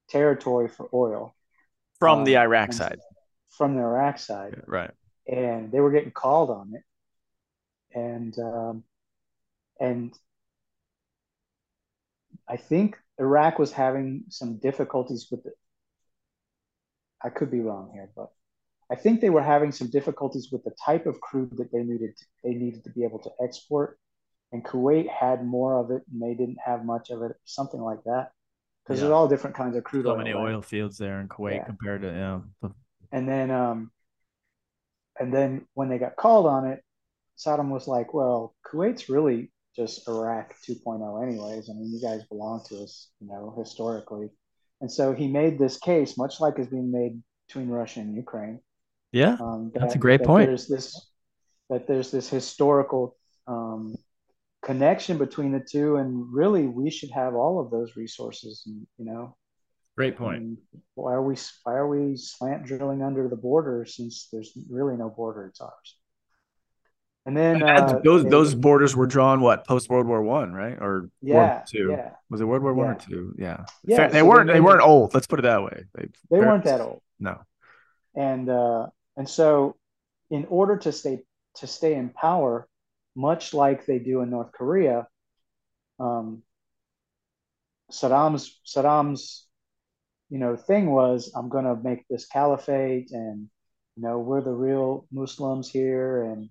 territory for oil from the um, iraq and- side from the Iraq side. right and they were getting called on it and um, and I think Iraq was having some difficulties with it. I could be wrong here, but I think they were having some difficulties with the type of crude that they needed to, they needed to be able to export, and Kuwait had more of it, and they didn't have much of it, something like that. Because Yeah. there's all different kinds of crude so oil. many right? oil fields there in kuwait Yeah. compared to yeah And then, um, and then when they got called on it, Saddam was like, "Well, Kuwait's really just Iraq 2.0, anyways. I mean, you guys belong to us, you know, historically." And so he made this case, much like is being made between Russia and Ukraine. Yeah Um, That's a great that point. There's this that there's this historical um, connection between the two, and really, we should have all of those resources. And you know, great point. mean, why are we why are we slant drilling under the border since there's really no border? It's ours. And then uh, those they- those borders were drawn what post World War One, right? Or yeah, World War Two? yeah, Was it World War One or two? Yeah. Yeah, Fair- they weren't they they, weren't old. Let's put it that way. They, they fair- weren't that old. No. and uh, and so in order to stay to stay in power, much like they do in North Korea, um, Saddam's Saddam's you know, thing was I'm going to make this caliphate and, you know, we're the real Muslims here. And,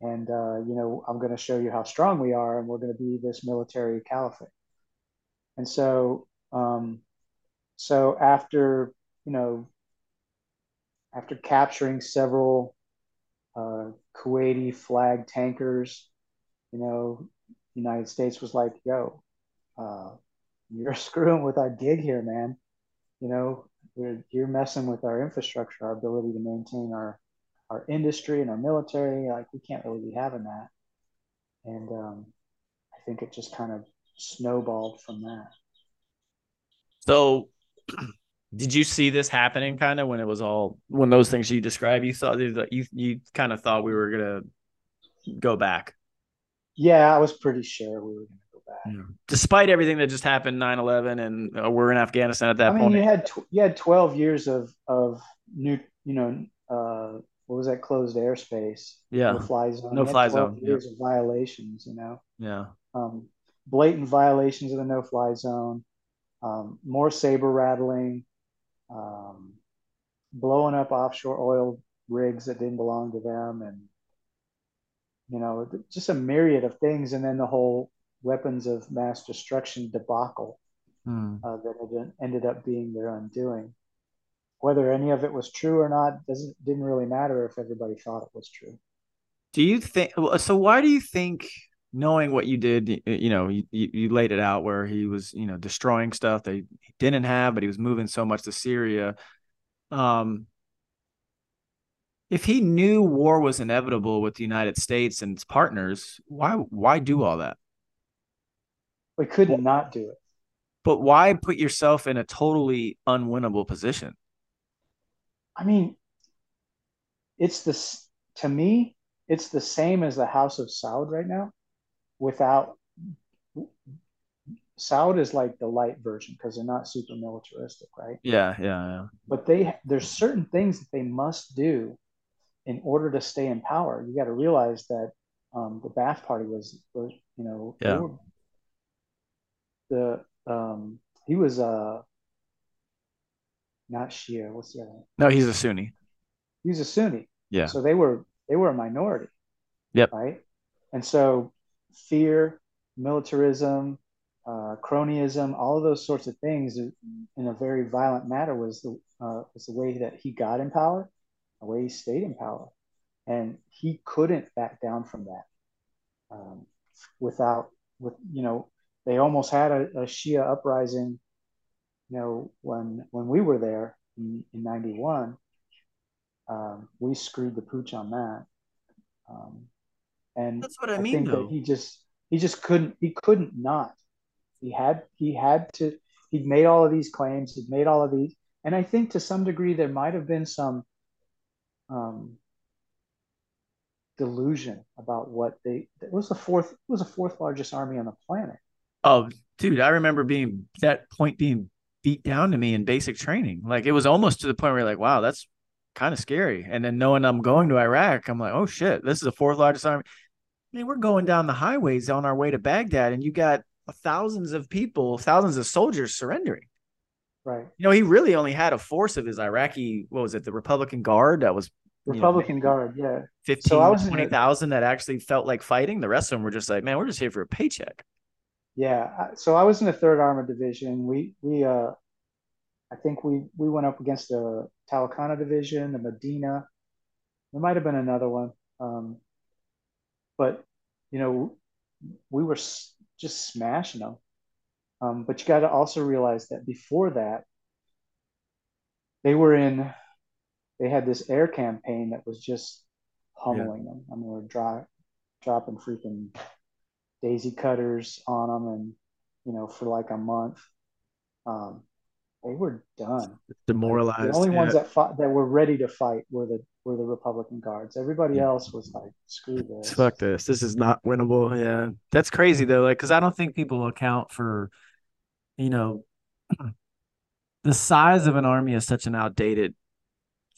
and, uh, you know, I'm going to show you how strong we are and we're going to be this military caliphate. And so, um, so after, you know, after capturing several uh, Kuwaiti flag tankers, you know, the United States was like, yo, uh, you're screwing with our gig here, man. You know, you're messing with our infrastructure, our ability to maintain our our industry and our military. Like we can't really be having that. And um, I think it just kind of snowballed from that. So, did you see this happening kind of when it was all when those things you described? You thought you you kind of thought we were gonna go back. Yeah, I was pretty sure we were gonna go back yeah. Despite everything that just happened, 9-11, and uh, we're in Afghanistan at that I mean, point. You had tw- you had twelve years of of new, you know, uh, what was that closed airspace? Yeah, no fly zone. No fly zone. Years of violations, you know. Yeah. Um, blatant violations of the no fly zone. Um, more saber rattling. Um, blowing up offshore oil rigs that didn't belong to them, and you know, just a myriad of things, and then the whole weapons of mass destruction debacle hmm. uh, that ended up being their undoing. Whether any of it was true or not doesn't didn't really matter if everybody thought it was true. Do you think so? Why do you think, knowing what you did, you know, you, you laid it out where he was, you know, destroying stuff they didn't have, but he was moving so much to Syria. Um, if he knew war was inevitable with the United States and its partners, why why do all that? We couldn't not do it. But why put yourself in a totally unwinnable position? I mean, it's this to me, it's the same as the House of Saud right now, without Saud is like the light version because they're not super militaristic, right? Yeah, yeah, yeah. But they there's certain things that they must do in order to stay in power. You got to realize that um, the Ba'ath Party was, was you know, yeah. were, the um he was uh not Shia. What's the other? One? No, he's a Sunni. He's a Sunni. Yeah. So they were they were a minority. Yep. Right. And so fear, militarism, uh, cronyism, all of those sorts of things in a very violent manner was the uh, was the way that he got in power, the way he stayed in power, and he couldn't back down from that um, without with you know they almost had a, a Shia uprising, you know, when when we were there in, in 91. Um, we screwed the pooch on that. Um, and that's what I, I mean. Think that he just he just couldn't he couldn't not. He had he had to he'd made all of these claims, he'd made all of these, and I think to some degree there might have been some um, delusion about what they it was the fourth it was the fourth largest army on the planet Oh, dude, I remember being that point being beat down to me in basic training. Like it was almost to the point where you're like, wow, that's kind of scary. And then knowing I'm going to Iraq, I'm like, oh shit, this is the fourth largest army. I mean, we're going down the highways on our way to Baghdad, and you got thousands of people, thousands of soldiers surrendering. Right. You know, he really only had a force of his Iraqi, what was it, the Republican Guard that was Republican know, Guard, yeah. 15, so 20,000 that actually felt like fighting. The rest of them were just like, man, we're just here for a paycheck. Yeah. So I was in the third armored division. We we uh I think we we went up against the Tawakalna division, the Medina. There might have been another one. Um, but you know, we were s- just smashing them. Um, but you got to also realize that before that, they were in. They had this air campaign that was just pummeling yeah. them. I mean, we're dry, dropping freaking daisy cutters on them and you know for like a month um, they were done demoralized the only yeah. ones that fought that were ready to fight were the were the republican guards everybody mm. else was like screw this fuck this this is not winnable yeah that's crazy though like because i don't think people account for you know the size of an army is such an outdated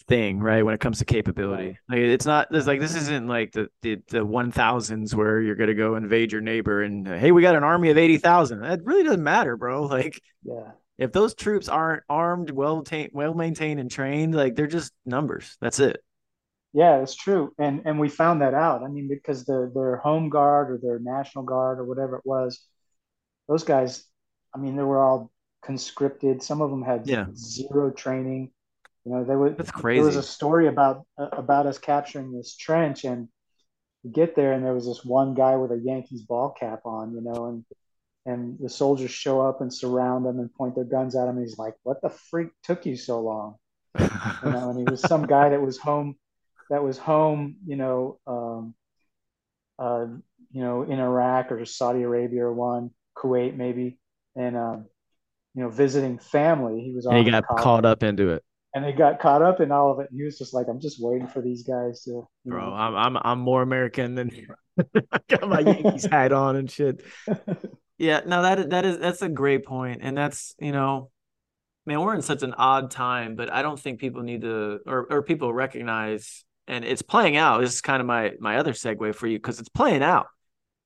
thing, right? When it comes to capability, like it's not. There's like this isn't like the the the one thousands where you're gonna go invade your neighbor and hey, we got an army of eighty thousand. That really doesn't matter, bro. Like, yeah, if those troops aren't armed, well well maintained and trained, like they're just numbers. That's it. Yeah, that's true. And and we found that out. I mean, because the their home guard or their national guard or whatever it was, those guys, I mean, they were all conscripted. Some of them had yeah. zero training. You know, they were. That's crazy. There was a story about uh, about us capturing this trench, and we get there, and there was this one guy with a Yankees ball cap on, you know, and and the soldiers show up and surround him and point their guns at him. And he's like, "What the freak took you so long?" you know, and he was some guy that was home, that was home, you know, um, uh, you know, in Iraq or Saudi Arabia or one, Kuwait maybe, and um, you know, visiting family. He was. And he got caught up into it. And he got caught up in all of it. And he was just like, "I'm just waiting for these guys to." Bro, know. I'm I'm I'm more American than I got my Yankees hat on and shit. Yeah, no, that that is that's a great point, and that's you know, man, we're in such an odd time, but I don't think people need to or or people recognize, and it's playing out. This is kind of my my other segue for you because it's playing out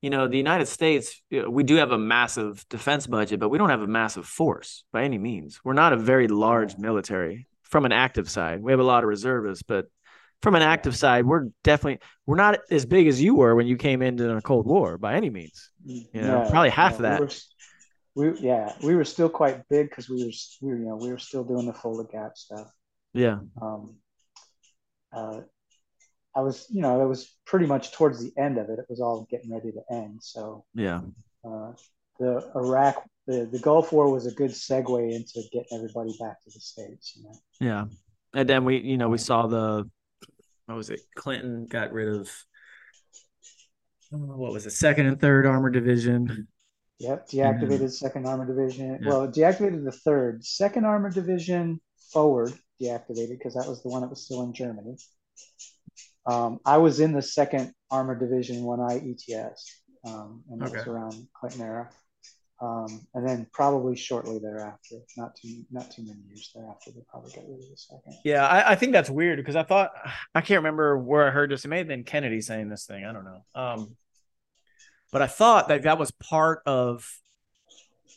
you know, the United States, we do have a massive defense budget, but we don't have a massive force by any means. We're not a very large military from an active side. We have a lot of reservists, but from an active side, we're definitely we're not as big as you were when you came into the Cold War by any means. You know, no, probably half no, of that. We, were, we, yeah, we were still quite big because we were we were, you know we were still doing the Fulda Gap stuff. Yeah. Um, uh, I was, you know, it was pretty much towards the end of it. It was all getting ready to end. So yeah, uh, the Iraq, the the Gulf War was a good segue into getting everybody back to the states. You know. Yeah, and then we, you know, we saw the what was it? Clinton got rid of what was the Second and third armored division. Yep, deactivated mm-hmm. second armored division. Yeah. Well, deactivated the third, second armored division forward deactivated because that was the one that was still in Germany. Um, I was in the second armor division when I ETS, um, and okay. it was around Clinton era. Um, and then probably shortly thereafter, not too not too many years thereafter, they probably got rid of the second. Yeah, I, I think that's weird because I thought I can't remember where I heard this. It may have been Kennedy saying this thing. I don't know. Um, but I thought that that was part of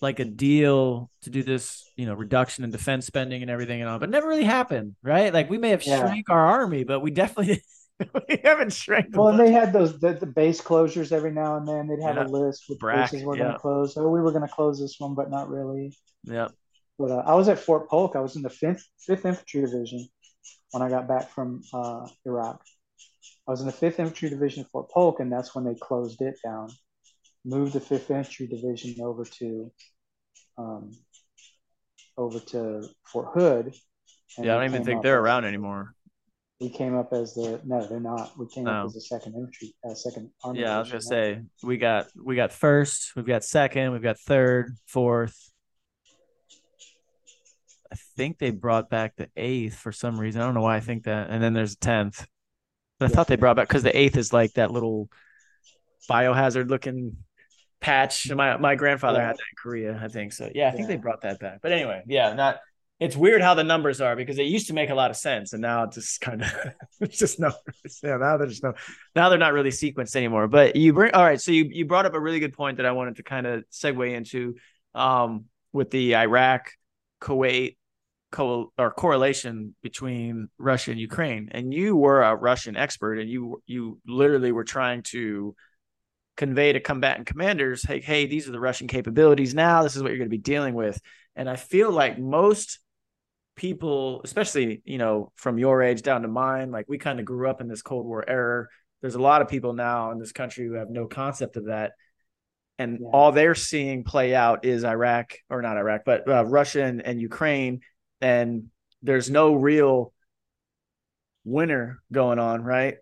like a deal to do this, you know, reduction in defense spending and everything and all, but never really happened, right? Like we may have yeah. shrank our army, but we definitely we haven't shrank. Well, and they had those the, the, base closures every now and then. They'd have yeah. a list with BRAC, bases we're yeah. going to close. Oh, we were going to close this one, but not really. Yeah. But uh, I was at Fort Polk. I was in the fifth Fifth Infantry Division when I got back from uh, Iraq. I was in the Fifth Infantry Division at Fort Polk, and that's when they closed it down. Moved the Fifth Infantry Division over to um, over to Fort Hood. Yeah, I don't even think they're around anymore we came up as the no, they're not. We came no. up as the second infantry, uh, second army. Yeah, I was gonna say we got we got first, we've got second, we've got third, fourth. I think they brought back the eighth for some reason. I don't know why I think that. And then there's a tenth. But I yeah. thought they brought back because the eighth is like that little biohazard looking patch. My my grandfather yeah. had that in Korea, I think. So yeah, I think yeah. they brought that back. But anyway, yeah, not it's weird how the numbers are because they used to make a lot of sense and now it's just kind of it's just numbers. Yeah, now they're just no now they're not really sequenced anymore. But you bring all right, so you you brought up a really good point that I wanted to kind of segue into um with the Iraq, Kuwait co- or correlation between Russia and Ukraine. And you were a Russian expert and you you literally were trying to convey to combatant commanders, hey, hey, these are the Russian capabilities now. This is what you're going to be dealing with. And I feel like most people, especially, you know, from your age down to mine, like we kind of grew up in this Cold War era. There's a lot of people now in this country who have no concept of that. And yeah. all they're seeing play out is Iraq, or not Iraq, but uh, Russia and, and Ukraine. And there's no real winner going on, right?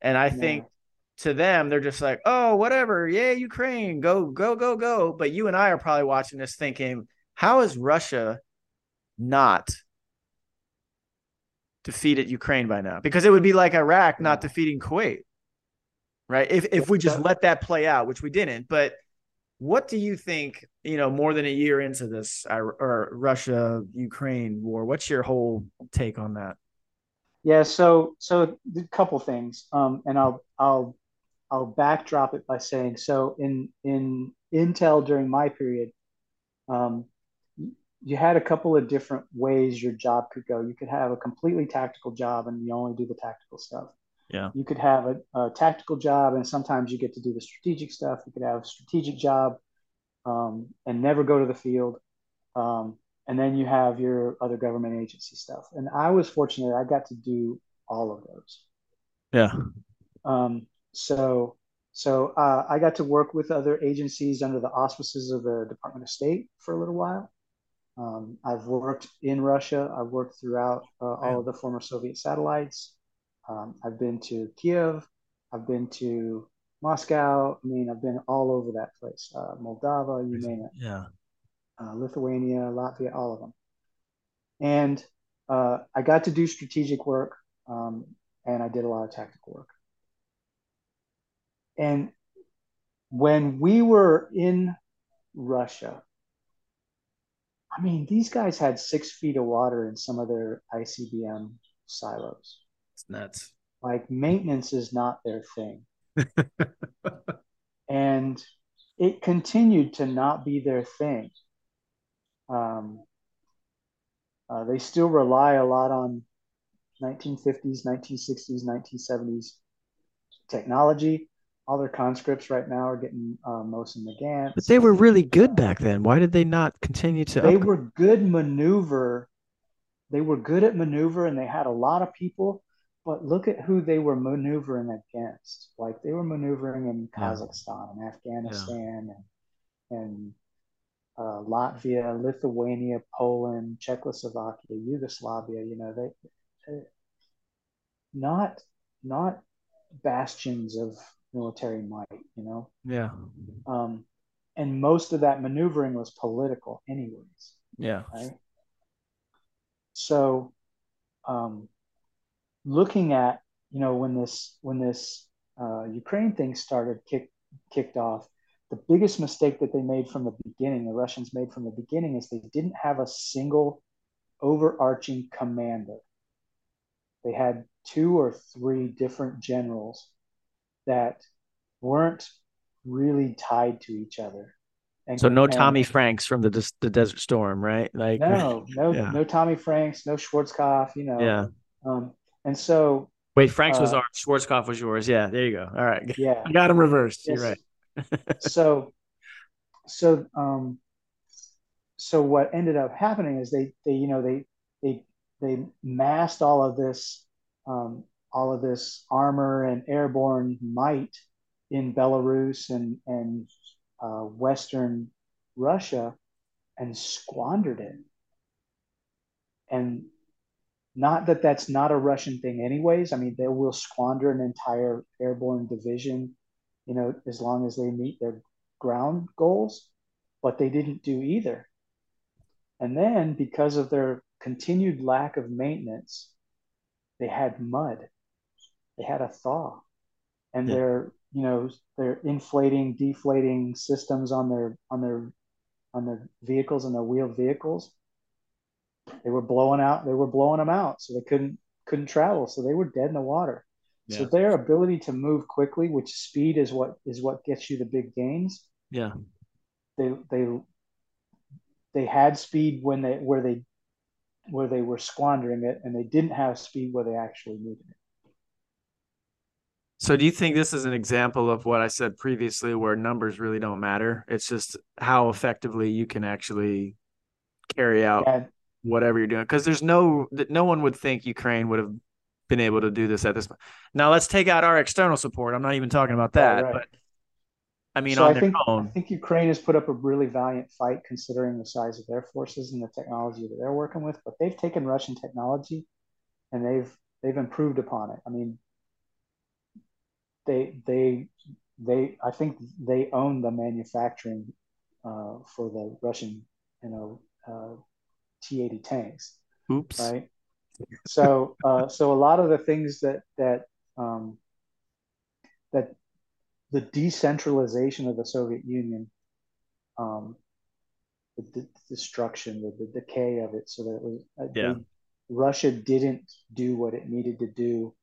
And I yeah. think to them, they're just like, oh, whatever. Yeah, Ukraine, go, go, go, go. But you and I are probably watching this thinking, how is Russia not defeated Ukraine by now? Because it would be like Iraq not defeating Kuwait, right? If if we just let that play out, which we didn't. But what do you think? You know, more than a year into this or Russia Ukraine war, what's your whole take on that? Yeah, so so a couple things, um, and I'll I'll I'll backdrop it by saying so in in Intel during my period, um, you had a couple of different ways your job could go. You could have a completely tactical job and you only do the tactical stuff. Yeah. You could have a, a tactical job and sometimes you get to do the strategic stuff. You could have a strategic job um, and never go to the field. Um, and then you have your other government agency stuff. And I was fortunate; I got to do all of those. Yeah. Um, so, so uh, I got to work with other agencies under the auspices of the Department of State for a little while. Um, I've worked in Russia. I've worked throughout uh, all of the former Soviet satellites. Um, I've been to Kiev. I've been to Moscow. I mean, I've been all over that place. Uh, Moldova, you name it. Yeah. Uh, Lithuania, Latvia, all of them. And uh, I got to do strategic work, um, and I did a lot of tactical work. And when we were in Russia, I mean, these guys had six feet of water in some of their ICBM silos. It's nuts. Like maintenance is not their thing. and it continued to not be their thing. Um, uh, they still rely a lot on 1950s, 1960s, 1970s technology. All their conscripts right now are getting uh, the Nagant. But they were really good back then. Why did they not continue to? They upgrade? were good maneuver. They were good at maneuver, and they had a lot of people. But look at who they were maneuvering against. Like they were maneuvering in Kazakhstan and Afghanistan yeah. and, and uh, Latvia, Lithuania, Poland, Czechoslovakia, Yugoslavia. You know, they, they not not bastions of military might. You know. Yeah. Um, and most of that maneuvering was political, anyways. Yeah. Right. So, um, looking at you know when this when this uh, Ukraine thing started kick, kicked off, the biggest mistake that they made from the beginning, the Russians made from the beginning, is they didn't have a single overarching commander. They had two or three different generals that weren't really tied to each other. And, so no Tommy Franks from the the Desert Storm, right? Like no, no, yeah. no Tommy Franks, no Schwarzkopf. You know, yeah. Um, and so wait, Franks uh, was ours, Schwarzkopf was yours. Yeah, there you go. All right, yeah, I got him reversed. Yes. You're right so, so, um, so what ended up happening is they, they, you know, they, they, they massed all of this, um, all of this armor and airborne might in Belarus and and uh, Western Russia, and squandered it. And not that that's not a Russian thing, anyways. I mean, they will squander an entire airborne division you know, as long as they meet their ground goals, but they didn't do either. And then because of their continued lack of maintenance, they had mud. They had a thaw. And yeah. they're, you know, they're inflating, deflating systems on their on their on their vehicles and their wheeled vehicles. They were blowing out, they were blowing them out, so they couldn't couldn't travel. So they were dead in the water. Yeah. So their ability to move quickly, which speed is what is what gets you the big gains. Yeah. They they they had speed when they where they where they were squandering it and they didn't have speed where they actually needed it. So do you think this is an example of what I said previously where numbers really don't matter? It's just how effectively you can actually carry out yeah. whatever you're doing because there's no no one would think Ukraine would have been able to do this at this point. Now let's take out our external support. I'm not even talking about that, right. but I mean, so on I think, own. I think Ukraine has put up a really valiant fight considering the size of their forces and the technology that they're working with. But they've taken Russian technology and they've they've improved upon it. I mean, they they they I think they own the manufacturing uh, for the Russian you know uh, T80 tanks. Oops. Right so uh, so a lot of the things that that um, that the decentralization of the Soviet Union, um, the, the destruction, the, the, decay of it, so that it was uh, yeah. Russia didn't do what it needed to do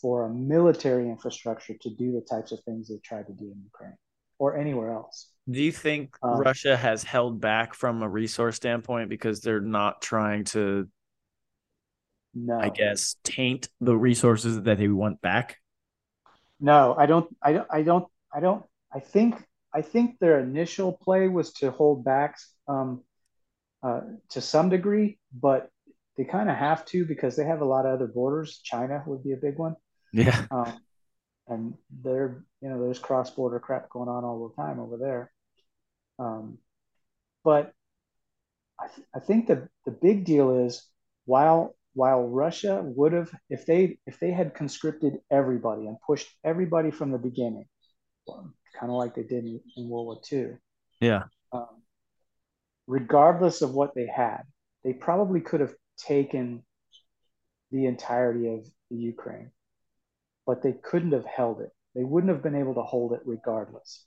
for a military infrastructure to do the types of things they tried to do in Ukraine or anywhere else. Do you think um, Russia has held back from a resource standpoint because they're not trying to, no. I guess, taint the resources that they want back? No, I don't. I don't. I don't. I don't. I think. I think their initial play was to hold back um, uh, to some degree, but they kind of have to because they have a lot of other borders. China would be a big one. Yeah. Um, and there, you know, there's cross border crap going on all the time over there. Um, but I, th- I think the the big deal is while while Russia would have if they if they had conscripted everybody and pushed everybody from the beginning, kind of like they did in, in, World War II. Yeah. Um, regardless of what they had, they probably could have taken the entirety of the Ukraine but they couldn't have held it. They wouldn't have been able to hold it regardless.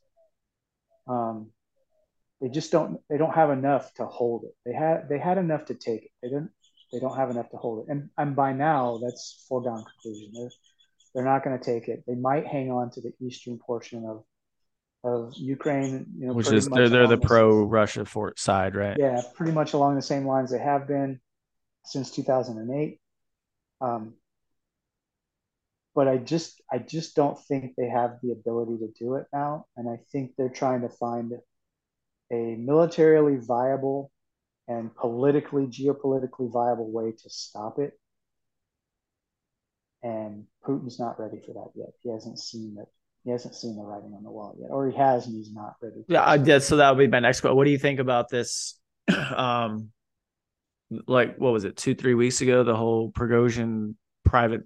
Um, they just don't. They don't have enough to hold it. They had. They had enough to take it. They didn't. They don't have enough to hold it. And and by now, that's foregone conclusion. They're they're not going to take it. They might hang on to the eastern portion of of Ukraine. You know, which is they're they're the pro Russia fort side, right? Yeah, pretty much along the same lines they have been since 2008. Um, but I just I just don't think they have the ability to do it now, and I think they're trying to find a militarily viable and politically geopolitically viable way to stop it. And Putin's not ready for that yet. He hasn't seen it. He hasn't seen the writing on the wall yet, or he has, and he's not ready. Yeah, I did. So that would be my next question. What do you think about this? um, like what was it, two, three weeks ago? The whole Prigozhin private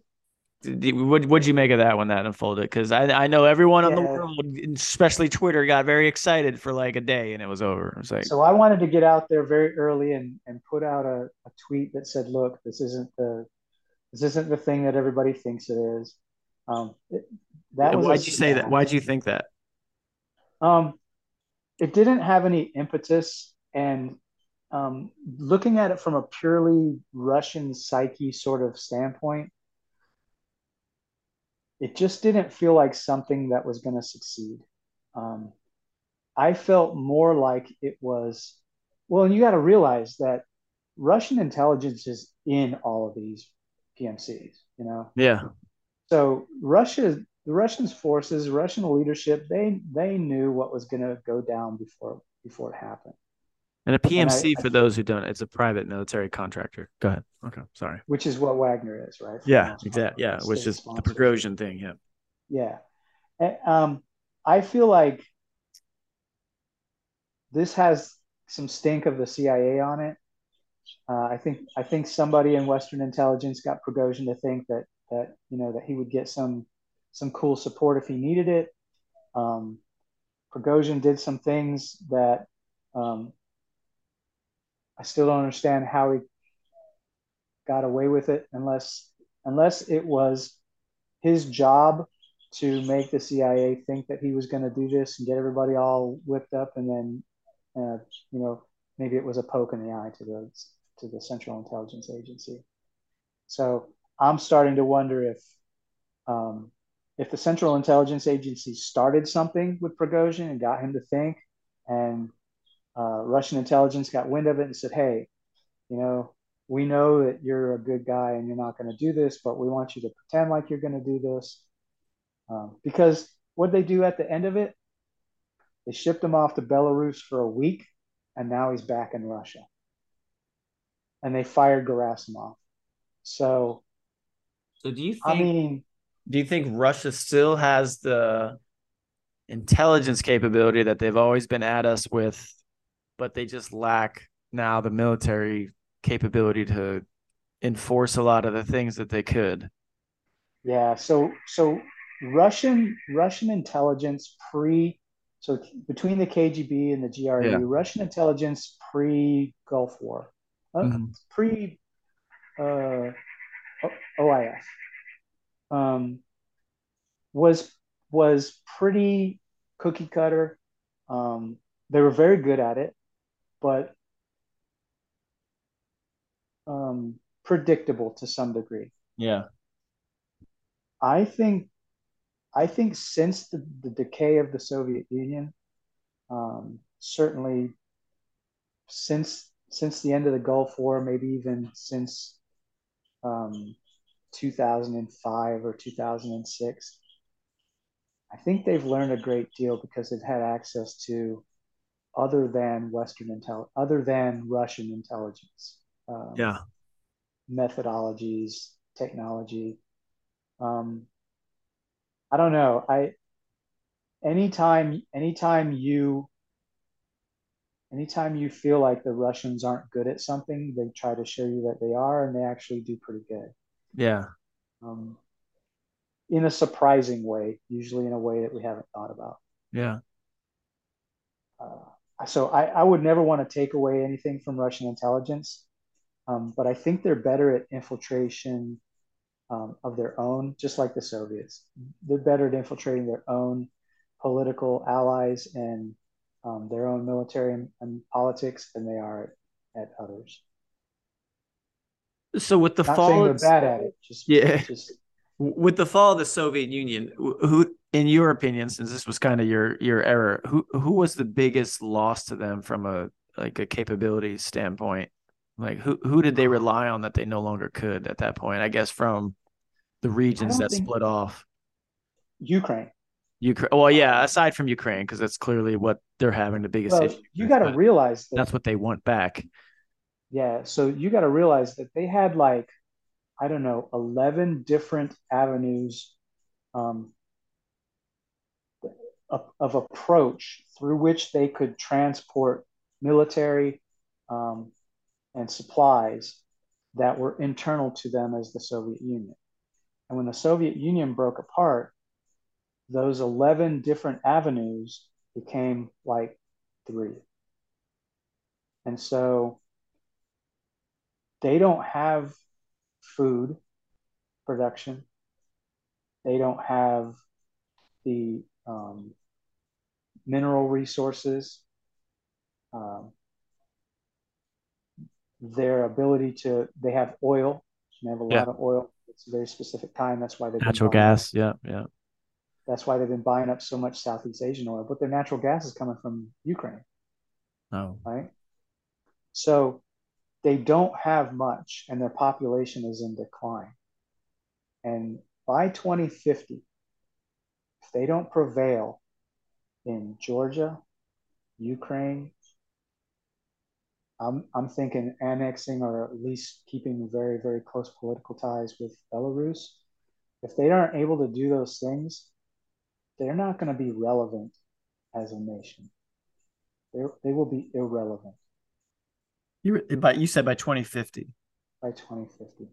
what would you make of that when that unfolded? Because I I know everyone yeah. in the world, especially Twitter, got very excited for like a day and it was over. It was like so I wanted to get out there very early and and put out a, a tweet that said, "Look, this isn't the this isn't the thing that everybody thinks it is." Um, it, that was why'd you say that? Why'd you think that? Um, it didn't have any impetus, and um, looking at it from a purely Russian psyche sort of standpoint it just didn't feel like something that was going to succeed. Um, I felt more like it was, well, and you got to realize that Russian intelligence is in all of these PMCs, you know? Yeah. So Russia, the Russians forces, Russian leadership, they they knew what was going to go down before before it happened. And a PMC, and I, for I, those who don't, it's a private military contractor. Go ahead. Okay, sorry. Which is what Wagner is, right? yeah, exactly. Yeah, which is the Prigozhin thing. Yeah. Yeah, and, um, I feel like this has some stink of the CIA on it. Uh, I think I think somebody in Western intelligence got Prigozhin to think that that you know that he would get some some cool support if he needed it. Um, Prigozhin did some things that um, I still don't understand how he got away with it unless unless it was his job to make the CIA think that he was going to do this and get everybody all whipped up, and then uh, you know maybe it was a poke in the eye to the to the Central Intelligence Agency. So I'm starting to wonder if um, if the Central Intelligence Agency started something with Prigozhin and got him to think, and uh, Russian intelligence got wind of it and said, "Hey, you know, we know that you're a good guy and you're not going to do this, but we want you to pretend like you're going to do this." Um, because what they do at the end of it, they shipped him off to Belarus for a week, and now he's back in Russia. And they fired Gerasimov. So, so do you think? I mean, do you think Russia still has the intelligence capability that they've always been at us with but they just lack now the military capability to enforce a lot of the things that they could. Yeah, so so Russian Russian intelligence pre so between the KGB and the GRU, yeah. Russian intelligence pre Gulf War, uh, mm-hmm. pre uh, OIF, um, was was pretty cookie cutter. Um, they were very good at it but um, predictable to some degree. Yeah. I think I think since the, the decay of the Soviet Union, um, certainly since since the end of the Gulf War, maybe even since um, 2005 or 2006. I think they've learned a great deal because they've had access to other than Western intel, other than Russian intelligence. Um, yeah. Methodologies, technology. Um, I don't know. I anytime anytime you anytime you feel like the Russians aren't good at something, they try to show you that they are, and they actually do pretty good. Yeah. Um, in a surprising way, usually in a way that we haven't thought about. Yeah. Uh, so I, I would never want to take away anything from Russian intelligence, um, but I think they're better at infiltration um, of their own, just like the Soviets. They're better at infiltrating their own political allies and um, their own military and, and, politics than they are at, at others. So with the Not fall, they're bad at it. Just yeah. Just, with the fall of the Soviet Union, who, in your opinion, since this was kind of your your error, who who was the biggest loss to them from a like a capability standpoint? Like who who did they rely on that they no longer could at that point? I guess from the regions that split off. Ukraine. Ukraine. Well, yeah. Aside from Ukraine, because that's clearly what they're having the biggest. Well, you got to realize that that's what they want back. Yeah. So you got to realize that they had like, I don't know, eleven different avenues um, of, approach through which they could transport military um, and supplies that were internal to them as the Soviet Union. And when the Soviet Union broke apart, those 11 different avenues became like three. And so they don't have food production. They don't have the um, mineral resources. Um, their ability to, they have oil. They have a yeah. lot of oil. It's a very specific kind. That's why they natural gas. Yeah, yeah. That's why they've been buying up so much Southeast Asian oil, but their natural gas is coming from Ukraine. Oh. Right. So they don't have much and their population is in decline. And by 2050, if they don't prevail in Georgia, Ukraine, I'm, I'm thinking annexing or at least keeping very, very close political ties with Belarus. If they aren't able to do those things, they're not going to be relevant as a nation. they they will be irrelevant. You, but you said by 2050. By 2050.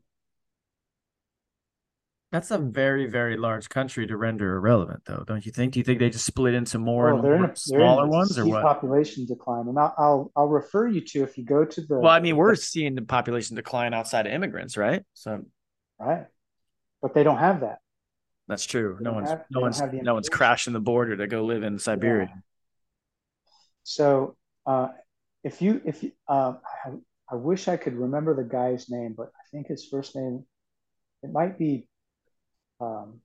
That's a very, very large country to render irrelevant, though, don't you think? Do you think they just split into more well, and more a, smaller ones, or what? Population decline, and I'll, I'll, I'll refer you to if you go to the. Well, I mean, we're the, seeing the population decline outside of immigrants, right? So, right, but they don't have that. That's true. No one's have, no one's no one's crashing the border to go live in Siberia. Yeah. So uh, if you if you, uh, I, I, wish I could remember the guy's name, but I think his first name it might be um,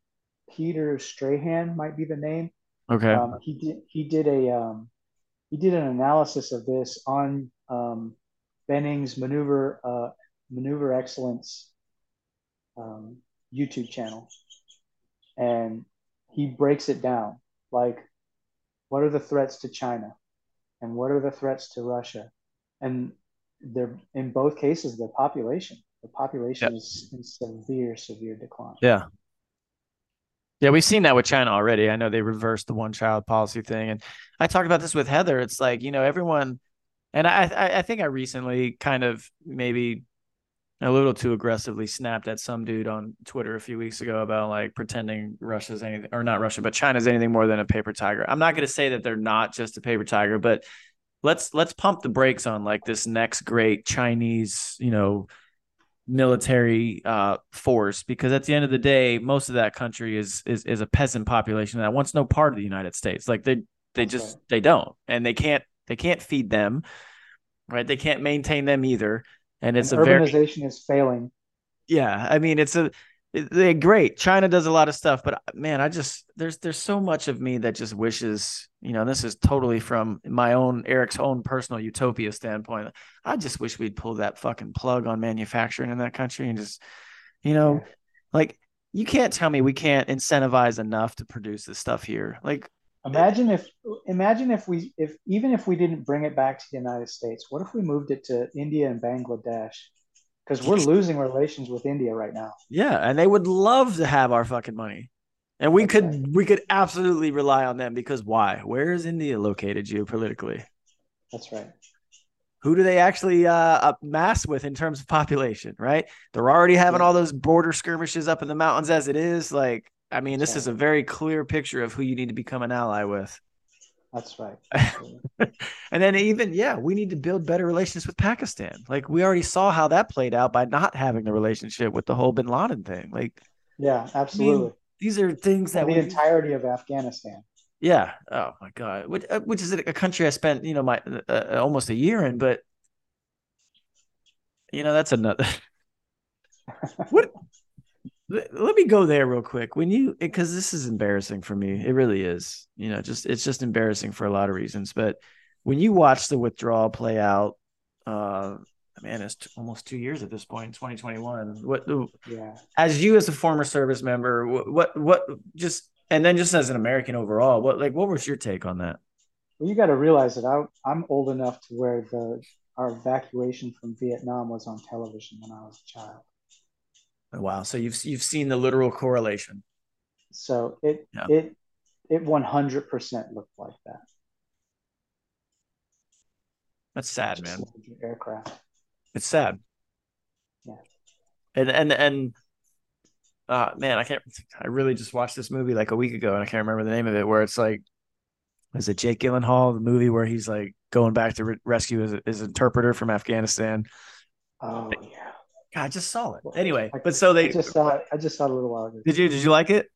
Peter Strahan might be the name. Okay. Um, he did he did a um, he did an analysis of this on um, Benning's maneuver uh, maneuver excellence um, YouTube channel and he breaks it down like what are the threats to China and what are the threats to Russia and they're in both cases the population the population yep. is in severe severe decline yeah yeah we've seen that with China already I know they reversed the one child policy thing and I talked about this with Heather it's like you know everyone and I I, I think I recently kind of maybe a little too aggressively snapped at some dude on Twitter a few weeks ago about like pretending Russia's anything or not Russia, but China's anything more than a paper tiger. I'm not going to say that they're not just a paper tiger, but let's let's pump the brakes on like this next great Chinese, you know, military uh, force because at the end of the day, most of that country is is is a peasant population that wants no part of the United States. Like they they just they don't, and they can't they can't feed them, right? They can't maintain them either and it's and a urbanization very, is failing. Yeah, I mean it's a they're great. China does a lot of stuff, but man, I just there's there's so much of me that just wishes, you know, this is totally from my own Eric's own personal utopia standpoint. I just wish we'd pull that fucking plug on manufacturing in that country and just, you know, yeah. like you can't tell me we can't incentivize enough to produce this stuff here. Like imagine if imagine if we if even if we didn't bring it back to the United States, what if we moved it to India and Bangladesh? Because we're losing relations with India right now. Yeah, and they would love to have our fucking money. And we could we could absolutely rely on them because why? Where is India located geopolitically? That's right. Who do they actually uh, mass with in terms of population? Right? They're already having yeah. all those border skirmishes up in the mountains as it is. Like, I mean, this right. is a very clear picture of who you need to become an ally with. That's right. and then even yeah, we need to build better relations with Pakistan. Like we already saw how that played out by not having the relationship with the whole Bin Laden thing. Like yeah, absolutely. I mean, these are things that the entirety of Afghanistan. Yeah. Oh my God. Which, uh, which is a country I spent you know my uh, uh, almost a year in, but you know that's another. what let me go there real quick. When you because this is embarrassing for me it really is you know just it's just embarrassing for a lot of reasons but when you watch the withdrawal play out uh man it's t- almost two years at this point 2021 what yeah. as you as a former service member what, what what just and then just as an american overall what like what was your take on that? Well you got to realize that I, i'm old enough to where the our evacuation from vietnam was on television when i was a child Wow. So you've you've seen the literal correlation. So it yeah. it it one hundred percent looked like that. That's sad, man. Aircraft. It's sad. Yeah. And and and uh man, I can't I really just watched this movie like a week ago and I can't remember the name of it where it's like is it Jake Gyllenhaal, the movie where he's like going back to re- rescue his, his interpreter from Afghanistan. Oh yeah. God, I just saw it. Anyway, but so they I just saw it. I just saw it a little while ago. Did you? Did you like it?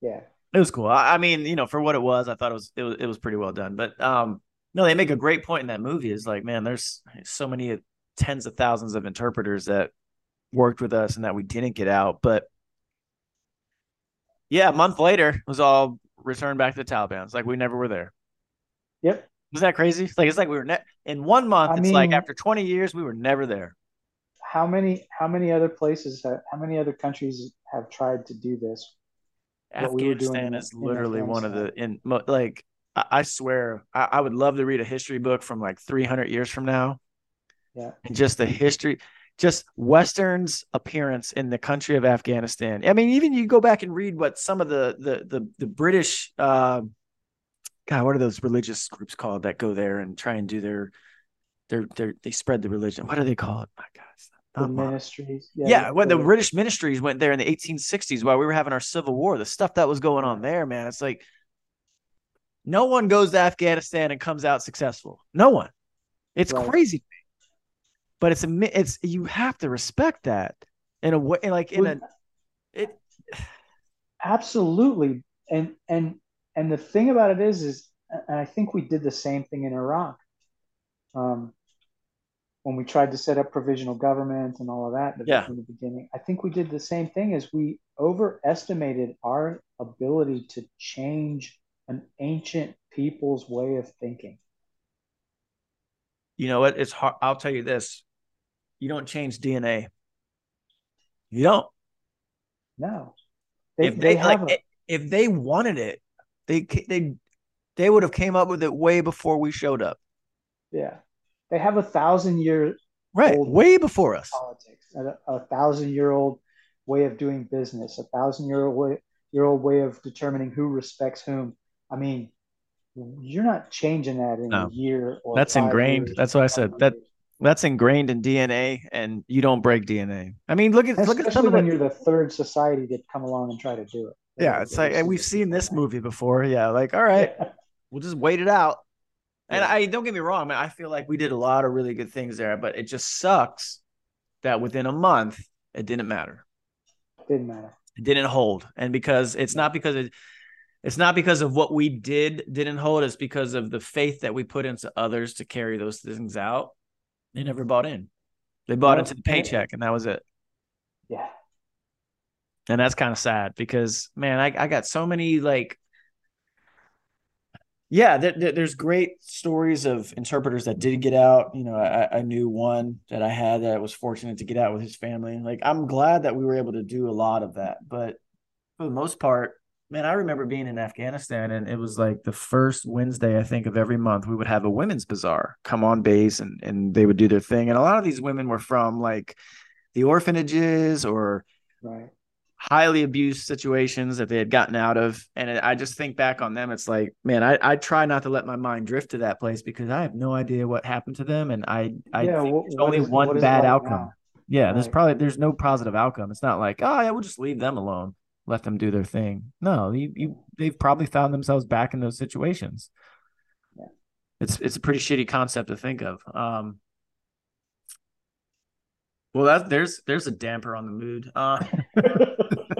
Yeah, it was cool. I, I mean, you know, for what it was, I thought it was it was it was pretty well done. But um, no, they make a great point in that movie. Is like, man, there's so many tens of thousands of interpreters that worked with us and that we didn't get out. But yeah, a month later it was all returned back to the Taliban. It's like we never were there. Yep. Was that crazy? Like it's like we were ne- in one month. I it's mean, like after 20 years, we were never there how many how many other places have, how many other countries have tried to do this? Afghanistan we is literally one of the in like i swear I, I, would love to read a history book from like 300 years from now. Yeah. And just the history just western's appearance in the country of afghanistan. I mean even you go back and read what some of the the the, the british uh, god what are those religious groups called that go there and try and do their their, their they spread the religion. What do they call it? My god the ministries. Yeah, yeah when the British ministries went there in the 1860s while we were having our civil war, the stuff that was going on there, man, it's like no one goes to Afghanistan and comes out successful. No one. It's right. crazy. But it's a it's you have to respect that in a way like in a it absolutely and and and the thing about it is is and I think we did the same thing in Iraq. Um, when we tried to set up provisional government and all of that yeah. in the beginning. I think we did the same thing as we overestimated our ability to change an ancient people's way of thinking. You know what? It's hard. I'll tell you this. You don't change DNA. You don't. No. They, if they, they like, a, if they wanted it, they they they would have came up with it way before we showed up. Yeah. They have a thousand year right way before us politics, a, a thousand year old way of doing business, a thousand year old way, year old way of determining who respects whom. I mean, you're not changing that in no. a year or that's ingrained. That's what I said. That that's ingrained in DNA, and you don't break DNA. I mean, look at Especially look at some when you're the third society to come along and try to do it. Yeah, it's like and we've seen this movie before. Yeah, like all right, yeah. we'll just wait it out. And yeah. I don't get me wrong, I mean, I feel like we did a lot of really good things there, but it just sucks that within a month it didn't matter. It didn't matter. It didn't hold. And because it's not because it it's not because of what we did didn't hold, it's because of the faith that we put into others to carry those things out. They never bought in. They bought into the paycheck and that was it. Yeah. and that's kind of sad because man, I, I got so many like yeah, there, there, there's great stories of interpreters that did get out. You know, I, I knew one that I had that was fortunate to get out with his family. Like, I'm glad that we were able to do a lot of that. But for the most part, man, I remember being in Afghanistan and it was like the first Wednesday, I think, of every month, we would have a women's bazaar come on base and, and they would do their thing. And a lot of these women were from like the orphanages or right highly abused situations that they had gotten out of. And I just think back on them. It's like, man, I, I try not to let my mind drift to that place because I have no idea what happened to them. And I, I yeah, what, only is, one bad outcome. Now? Yeah. Right. There's probably, there's no positive outcome. It's not like, oh yeah, we'll just leave them alone. Let them do their thing. No, you, you they've probably found themselves back in those situations. Yeah. It's, it's a pretty shitty concept to think of. Um, well, that there's there's a damper on the mood. Uh,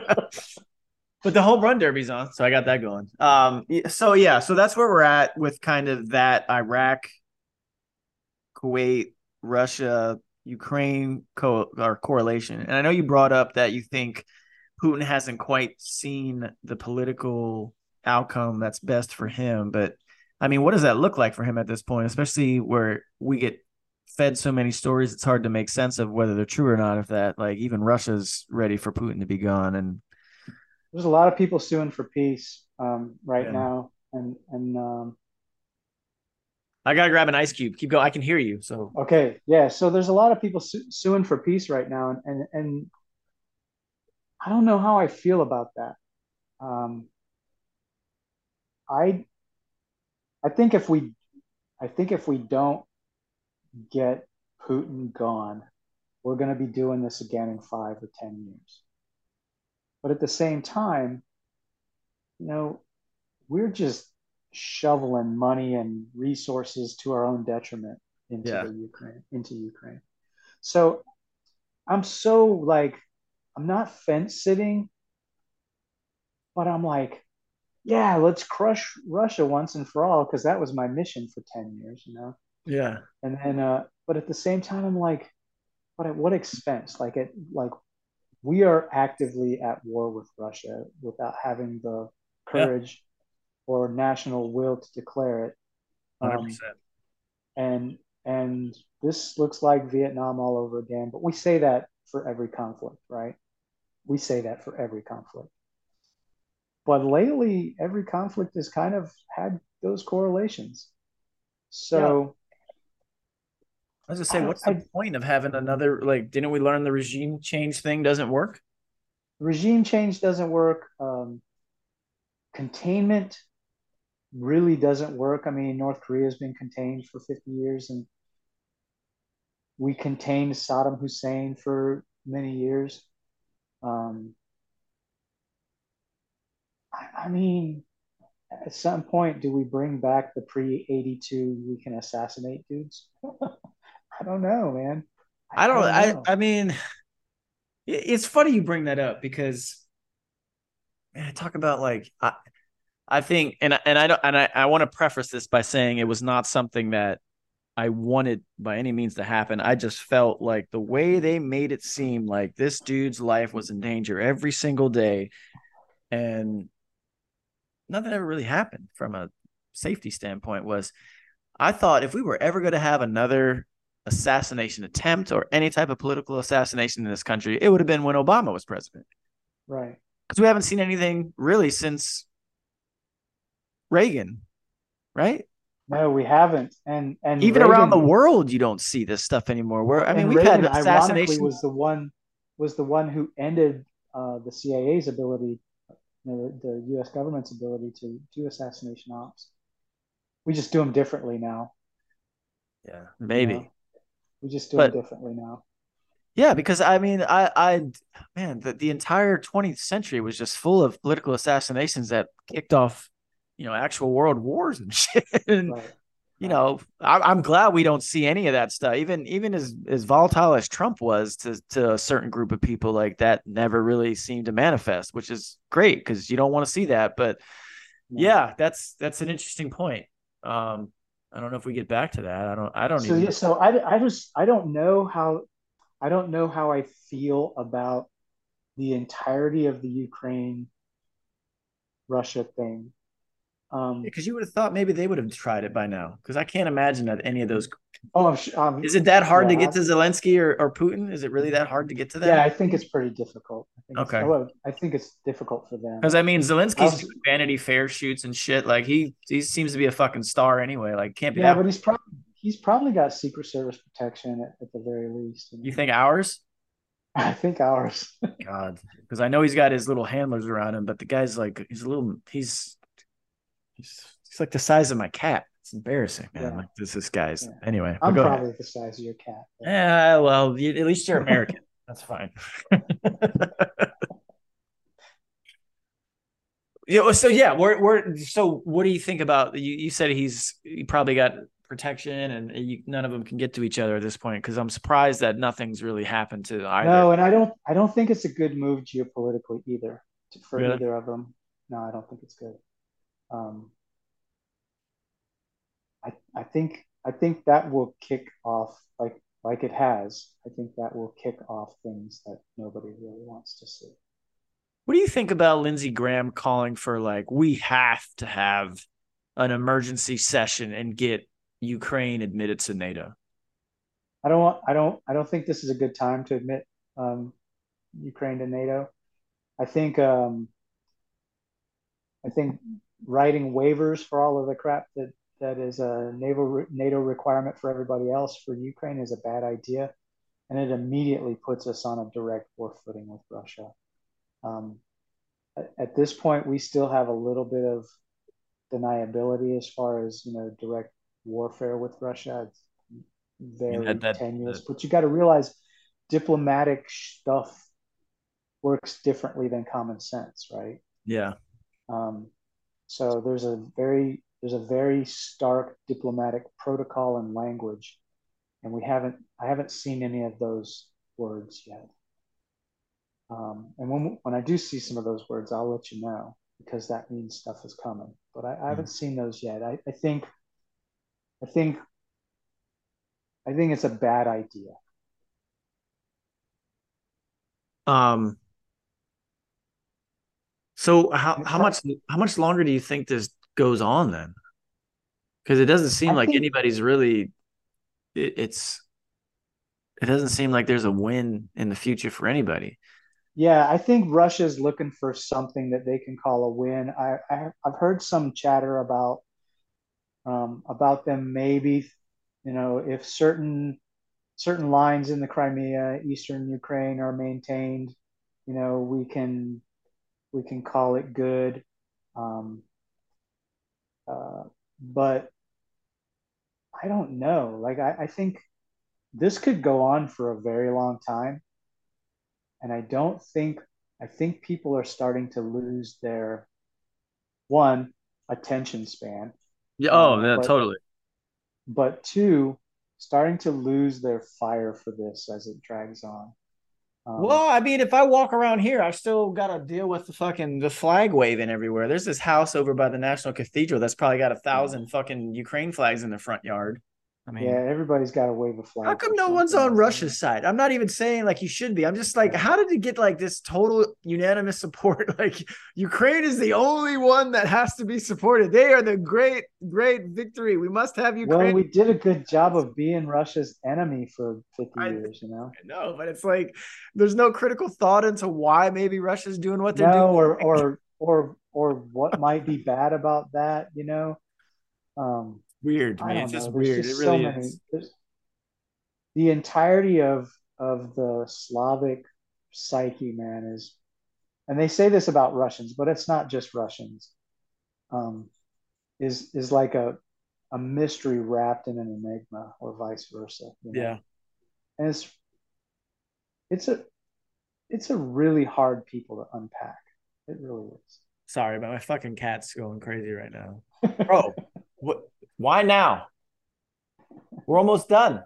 but the home run derby's on, so I got that going. Um, so yeah, so that's where we're at with kind of that Iraq, Kuwait, Russia, Ukraine co- or correlation. And I know you brought up that you think Putin hasn't quite seen the political outcome that's best for him, but I mean, what does that look like for him at this point, especially where we get fed so many stories it's hard to make sense of whether they're true or not if that like even russia's ready for putin to be gone and there's a lot of people suing for peace um, right yeah. now and and um, i gotta grab an ice cube. Keep going i can hear you so. Okay yeah so there's a lot of people su- suing for peace right now and, and and i don't know how i feel about that. Um, i i think if we i think if we don't get Putin gone, we're going to be doing this again in five or 10 years. But at the same time, you know, we're just shoveling money and resources to our own detriment into yeah. the Ukraine, into Ukraine. So I'm so like, I'm not fence sitting, but I'm like, yeah, let's crush Russia once and for all, because that was my mission for 10 years, you know? Yeah. And then, uh, but at the same time, I'm like, but at what expense? Like, it, like we are actively at war with Russia without having the courage yeah. or national will to declare it. Um, and and this looks like Vietnam all over again. But we say that for every conflict, right? We say that for every conflict. But lately, every conflict has kind of had those correlations. So I was just say, what's the I, point of having another? Like, didn't we learn the regime change thing doesn't work? Regime change doesn't work. Um, containment really doesn't work. I mean, North Korea has been contained for 50 years, and we contained Saddam Hussein for many years. Um, I, I mean, at some point, do we bring back the pre 82 we can assassinate dudes? I don't know, man. I, I don't. I, don't I, I mean, it's funny you bring that up because, man, I talk about like I, I think, and and I don't, and I, I want to preface this by saying it was not something that I wanted by any means to happen. I just felt like the way they made it seem like this dude's life was in danger every single day, and nothing ever really happened from a safety standpoint. Was I thought if we were ever going to have another assassination attempt or any type of political assassination in this country, it would have been when Obama was president. Right. Because we haven't seen anything really since Reagan, right? No, we haven't. And and even Reagan, around the world, you don't see this stuff anymore. Where I mean, Reagan, had assassination. Was the one was the one who ended uh, the CIA's ability, you know, the, the U.S. government's ability to do assassination ops. We just do them differently now. Yeah, maybe. You know? We just do but, it differently now. Yeah, because I mean, I, I, man, the, the entire 20th century was just full of political assassinations that kicked off, you know, actual world wars and shit. and, right. you know, I, am glad we don't see any of that stuff. Even, even as as volatile as Trump was to to a certain group of people, like that never really seemed to manifest, which is great because you don't want to see that. But yeah, that's that's an interesting point. Um, I don't know if we get back to that. I don't. I don't. So even... so I, I just I don't know how I don't know how I feel about the entirety of the Ukraine Russia thing. Um, because you would have thought maybe they would have tried it by now. Because I can't imagine that any of those. Oh, um, is it that hard yeah, to get to Zelensky or, or Putin? Is it really that hard to get to them? Yeah, I think it's pretty difficult. I think okay, well, I think it's difficult for them. Because I mean, Zelensky's was, Vanity Fair shoots and shit. Like he he seems to be a fucking star anyway. Like can't be. Yeah, but he's probably he's probably got Secret Service protection at, at the very least. You, know? you think ours? I think ours. God, because I know he's got his little handlers around him, but the guy's like he's a little he's he's, he's like the size of my cat. It's embarrassing, man. Yeah. Like this this guy's yeah. anyway. I'm probably ahead. the size of your cat. But... Yeah, well, you, at least you're American. That's fine. yeah. So yeah, we're we're so. What do you think about you? You said he's he probably got protection and you, none of them can get to each other at this point because i'm surprised that nothing's really happened to either no and i don't i don't think it's a good move geopolitically either for really? either of them no i don't think it's good um, I, I think I think that will kick off like like it has. I think that will kick off things that nobody really wants to see. What do you think about Lindsey Graham calling for like we have to have an emergency session and get Ukraine admitted to NATO? I don't want, I don't I don't think this is a good time to admit um, Ukraine to NATO. I think um, I think writing waivers for all of the crap that that is a NATO NATO requirement for everybody else for Ukraine is a bad idea, and it immediately puts us on a direct war footing with Russia. Um, at, at this point, we still have a little bit of deniability as far as you know direct warfare with Russia. It's very that, that, tenuous, that, but you got to realize diplomatic stuff works differently than common sense, right? Yeah. Um, so there's a very there's a very stark diplomatic protocol and language, and we haven't I haven't seen any of those words yet. Um, and when when I do see some of those words, I'll let you know because that means stuff is coming. But I, I haven't mm. seen those yet. I, I think I think I think it's a bad idea. Um so how how much how much longer do you think this goes on then? Because it doesn't seem I like think, anybody's really. It, it's. It doesn't seem like there's a win in the future for anybody. Yeah, I think Russia's looking for something that they can call a win. I, I have heard some chatter about um, about them maybe, you know, if certain certain lines in the Crimea, eastern Ukraine are maintained, you know, we can we can call it good. Um, uh, but I don't know. Like, I, I think this could go on for a very long time. And I don't think, I think people are starting to lose their one attention span. Yeah. Oh, yeah, but, totally. But two, starting to lose their fire for this as it drags on. Um, well, I mean, if I walk around here, I've still got to deal with the fucking the flag waving everywhere. There's this house over by the National Cathedral that's probably got a thousand fucking Ukraine flags in the front yard. I mean, yeah, everybody's got to wave a flag. How come no one's on Russia's side? I'm not even saying like you should be. I'm just like, how did it get like this total unanimous support? like Ukraine is the only one that has to be supported. They are the great, great victory. We must have Ukraine. Well, we did a good job of being Russia's enemy for 50 I, years, you know. No, but it's like there's no critical thought into why maybe Russia's doing what they're no, doing, or or or or what might be bad about that, you know. Um, weird, man. It's just weird. Just it really so is. Many, the entirety of of the Slavic psyche, man, is, and they say this about Russians, but it's not just Russians. Um, is is like a a mystery wrapped in an enigma, or vice versa. You know? Yeah, and it's it's a it's a really hard people to unpack. It really is. Sorry, but my fucking cat's going crazy right now, bro. what why now? We're almost done.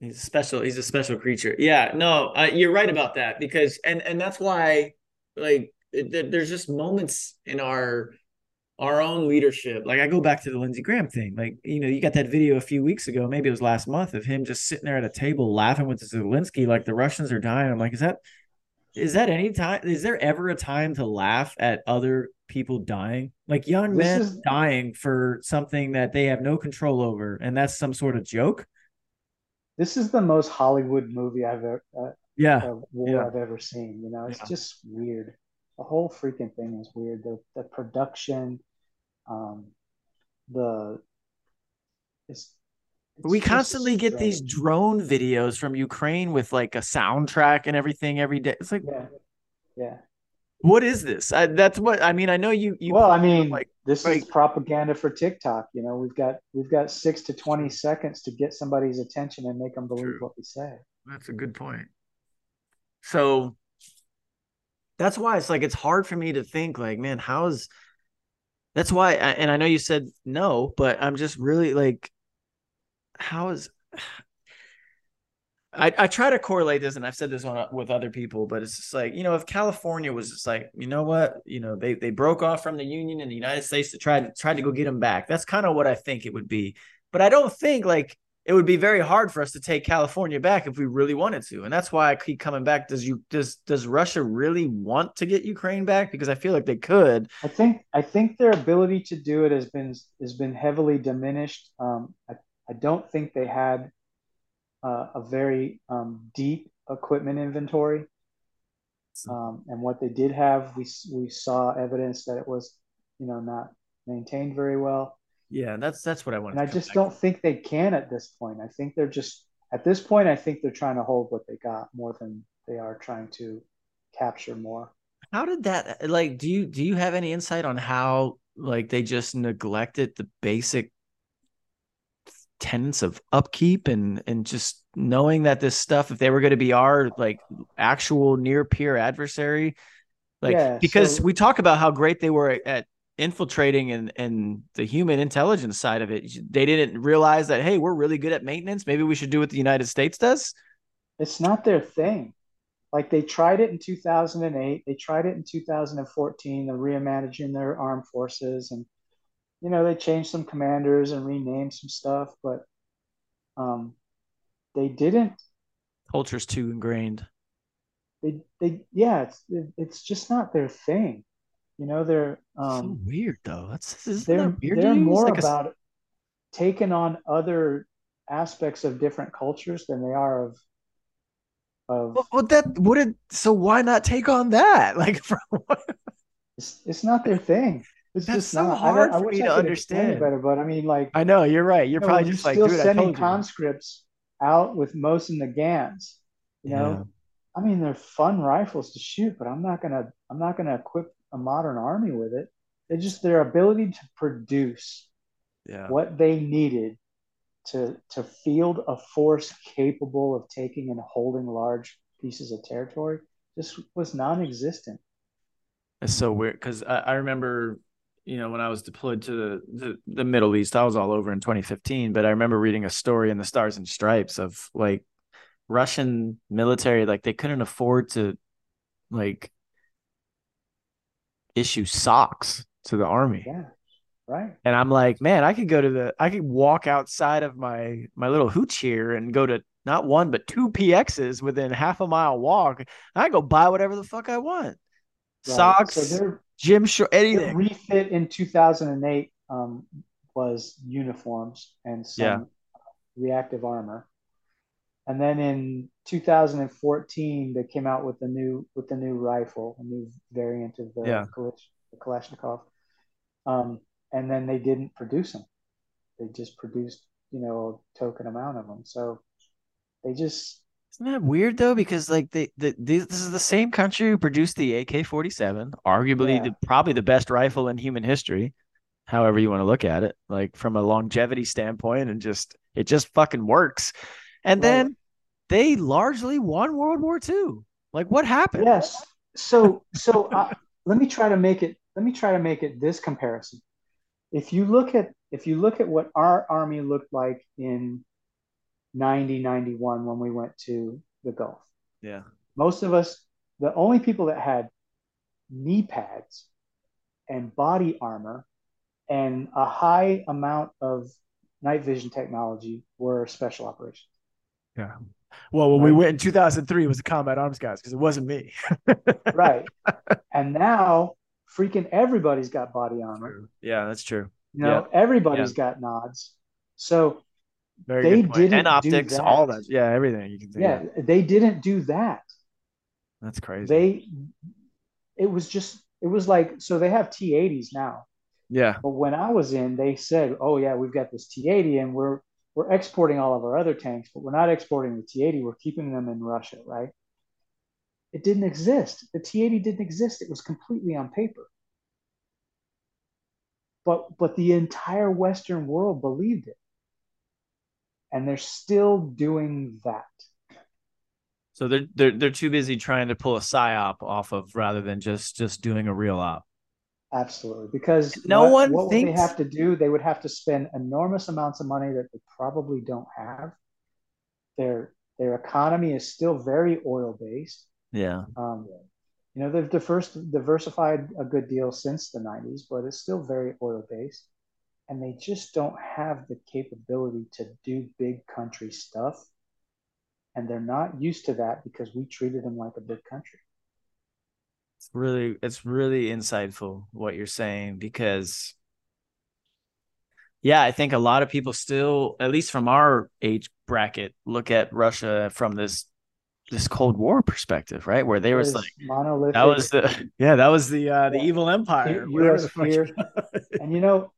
He's a special. He's a special creature. Yeah, no, uh, you're right about that because, and and that's why, like, it, there's just moments in our our own leadership. Like I go back to the Lindsey Graham thing. Like, you know, you got that video a few weeks ago, maybe it was last month, of him just sitting there at a table laughing with Zelensky like the Russians are dying. I'm like, is that is that any time? Is there ever a time to laugh at other people dying? Like young this men is, dying for something that they have no control over, and that's some sort of joke. This is the most Hollywood movie I've ever, uh, yeah, war yeah. I've ever seen. You know, it's yeah. just weird. The whole freaking thing is weird. The the production, um, the it's we constantly get these drone videos from Ukraine with like a soundtrack and everything every day. It's like, yeah, yeah. What is this? I, that's what I mean. I know you. you well, I mean, like this like, is propaganda for TikTok. You know, we've got we've got six to twenty seconds to get somebody's attention and make them believe true. what we say. That's a good point. So that's why it's like it's hard for me to think like, man, how is that's why and I know you said no, but I'm just really like how is I, I try to correlate this, and I've said this on with other people, but it's just like you know, if California was just like, you know what, you know, they they broke off from the Union in the United States to try to try to go get them back. That's kind of what I think it would be. But I don't think like it would be very hard for us to take California back if we really wanted to, and that's why I keep coming back. Does you does does Russia really want to get Ukraine back? Because I feel like they could. I think I think their ability to do it has been has been heavily diminished. Um, I I don't think they had uh, a very um, deep equipment inventory. Um, and what they did have, we we saw evidence that it was, you know, not maintained very well. Yeah, that's that's what I want. And I just don't to. think they can at this point. I think they're just at this point. I think they're trying to hold what they got more than they are trying to capture more. How did that? Like, do you do you have any insight on how like they just neglected the basic tenets of upkeep and and just knowing that this stuff if they were going to be our like actual near peer adversary like yeah, because so, we talk about how great they were at infiltrating and and the human intelligence side of it. They didn't realize that hey we're really good at maintenance. Maybe we should do what the united states does. It's not their thing. Like they tried it in 2008 they tried it in 2014 they're reimagining their armed forces and you know, they changed some commanders and renamed some stuff, but um, they didn't. Culture's too ingrained. They, they, yeah, it's it's just not their thing. You know, they're um, so weird though. That's they're that weird they're more like about a... taking on other aspects of different cultures than they are of of well, well that wouldn't so why not take on that like from what it's, it's not their thing it's That's just so not, hard I, for I me to understand. Better, but I mean, like I know you're right. You're you know, probably just like still sending conscripts out with Mosin Nagants. You know, yeah. I mean, they're fun rifles to shoot, but I'm not gonna I'm not gonna equip a modern army with it. They just their ability to produce yeah. what they needed to to field a force capable of taking and holding large pieces of territory just was non-existent. It's so weird because I, I remember you know, when I was deployed to the, the, the Middle East, I was all over in 2015. But I remember reading a story in the Stars and Stripes of like Russian military, like they couldn't afford to like issue socks to the army. Yeah. Right. And I'm like, man, I could go to the I could walk outside of my my little hooch here and go to not one but two PXs within half a mile walk. I go buy whatever the fuck I want. Right. Socks. So Jim Shore, anything. The refit in 2008 um, was uniforms and some yeah. reactive armor. And then in 2014, they came out with the new with the new rifle, a new variant of the, yeah. the Kalashnikov. Um, and then they didn't produce them; they just produced, you know, a token amount of them. So they just isn't that weird though? Because like they, the, this is the same country who produced the AK forty seven, arguably yeah. the, probably the best rifle in human history. However you want to look at it, like from a longevity standpoint, and just it just fucking works. And right. then they largely won World War II. Like what happened? Yes. So so uh, let me try to make it. Let me try to make it this comparison. If you look at if you look at what our army looked like in 90, 91 when we went to the Gulf. Yeah. Most of us, the only people that had knee pads and body armor and a high amount of night vision technology were special operations. Yeah. Well, when right. we went in 2003, it was the combat arms guys because it wasn't me. right. And now, freaking everybody's got body armor. Yeah, that's true. You know, yeah. everybody's yeah. got nods. So Very they didn't and optics, that. all that. Yeah, everything you can. Yeah, they didn't do that. That's crazy. They, it was just, it was like, so they have T80s now. Yeah. But when I was in, they said, "Oh yeah, we've got this T80, and we're we're exporting all of our other tanks, but we're not exporting the T80. We're keeping them in Russia, right?" It didn't exist. The T80 didn't exist. It was completely on paper. But but the entire Western world believed it, and they're still doing that. So they're they're they're too busy trying to pull a psyop off of rather than just just doing a real op. Absolutely, because no what, one what thinks they have to do. They would have to spend enormous amounts of money that they probably don't have. Their their economy is still very oil based. Yeah. Um, you know they've diverse, diversified a good deal since the '90s, but it's still very oil based, and they just don't have the capability to do big country stuff and they're not used to that because we treated them like a big country. It's really it's really insightful what you're saying because yeah, I think a lot of people still, at least from our age bracket, look at Russia from this this Cold War perspective, right? Where they was like monolithic. That was the yeah, that was the uh, the yeah. evil empire. U.S. fear, and you know,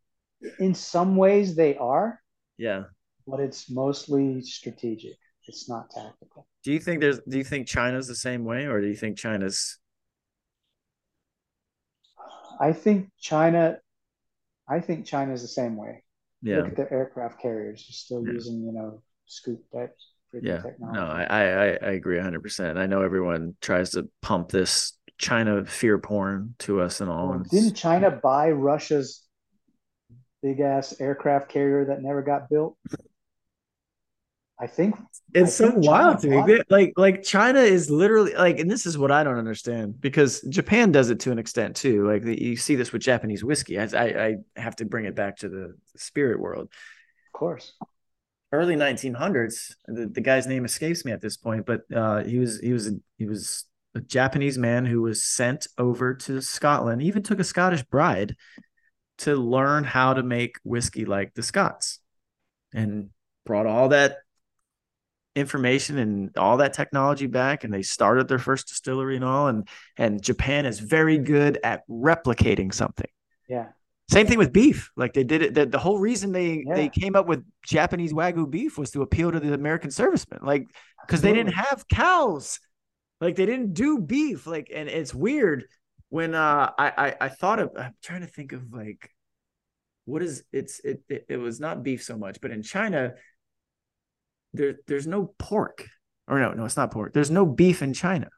in some ways they are. Yeah, but it's mostly strategic. It's not tactical. Do you think there's? Do you think China's the same way, or do you think China's? I think China. I think China's the same way. Yeah. Look at the aircraft carriers; they're still yeah. using you know scoop type. Yeah. Technology. No, I I I agree hundred percent. I know everyone tries to pump this China fear porn to us and all. Well, didn't China buy Russia's big ass aircraft carrier that never got built? I think it's I so think wild to me. Like like China is literally like, and this is what I don't understand because Japan does it to an extent too. Like you see this with Japanese whiskey. I, I, I have to bring it back to the spirit world. Of course. Early 1900s. The, the guy's name escapes me at this point, but uh, he was he was he was a Japanese man who was sent over to Scotland. He even took a Scottish bride to learn how to make whiskey like the Scots, and brought all that information and all that technology back and they started their first distillery and all and and Japan is very good at replicating something. Yeah. Same thing with beef. Like they did it the, the whole reason they yeah. they came up with Japanese wagyu beef was to appeal to the American servicemen. Like cuz they didn't have cows. Like they didn't do beef like and it's weird when uh I I, I thought of I'm trying to think of like what is it's it, it it was not beef so much but in China there there's no pork. Or no no it's not pork. There's no beef in china.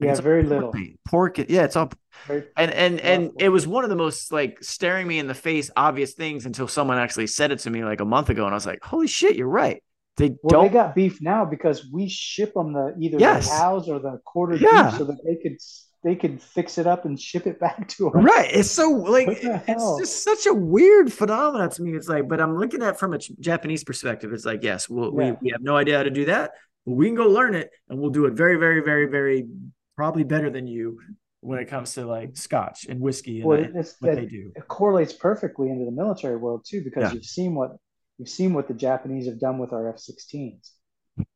Like yeah very little. pork yeah it's all very, and and and it was one of the most like staring me in the face obvious things until someone actually said it to me like a month ago and i was like holy shit you're right. They well, don't they got beef now because we ship them the either yes. the cows or the quarter yeah. beef so that they could they could fix it up and ship it back to us. Right. It's so like it's just such a weird phenomenon to me. It's like, but I'm looking at from a Japanese perspective. It's like, yes, we'll, yeah. we we have no idea how to do that, but we can go learn it, and we'll do it very, very, very, very probably better than you when it comes to like Scotch and whiskey and, well, what that, they do. It correlates perfectly into the military world too, because yeah. you've seen what you've seen what the Japanese have done with our F-16s.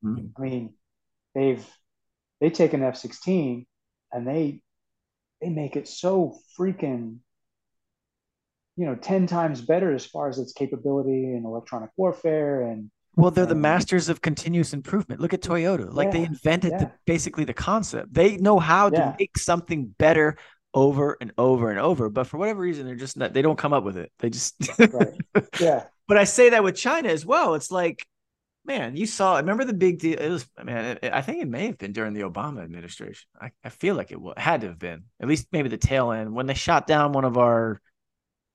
Mm-hmm. I mean, they've they take an F-16 and they they make it so freaking you know 10 times better as far as its capability in electronic warfare and well they're and, the um, masters of continuous improvement look at toyota like yeah, they invented yeah. the, basically the concept they know how yeah. to make something better over and over and over but for whatever reason they're just not they don't come up with it they just right. yeah but i say that with china as well it's like man, you saw. I remember the big deal? It was man. It, I think it may have been during the Obama administration. I, I feel like it, had to have been at least maybe the tail end when they shot down one of our,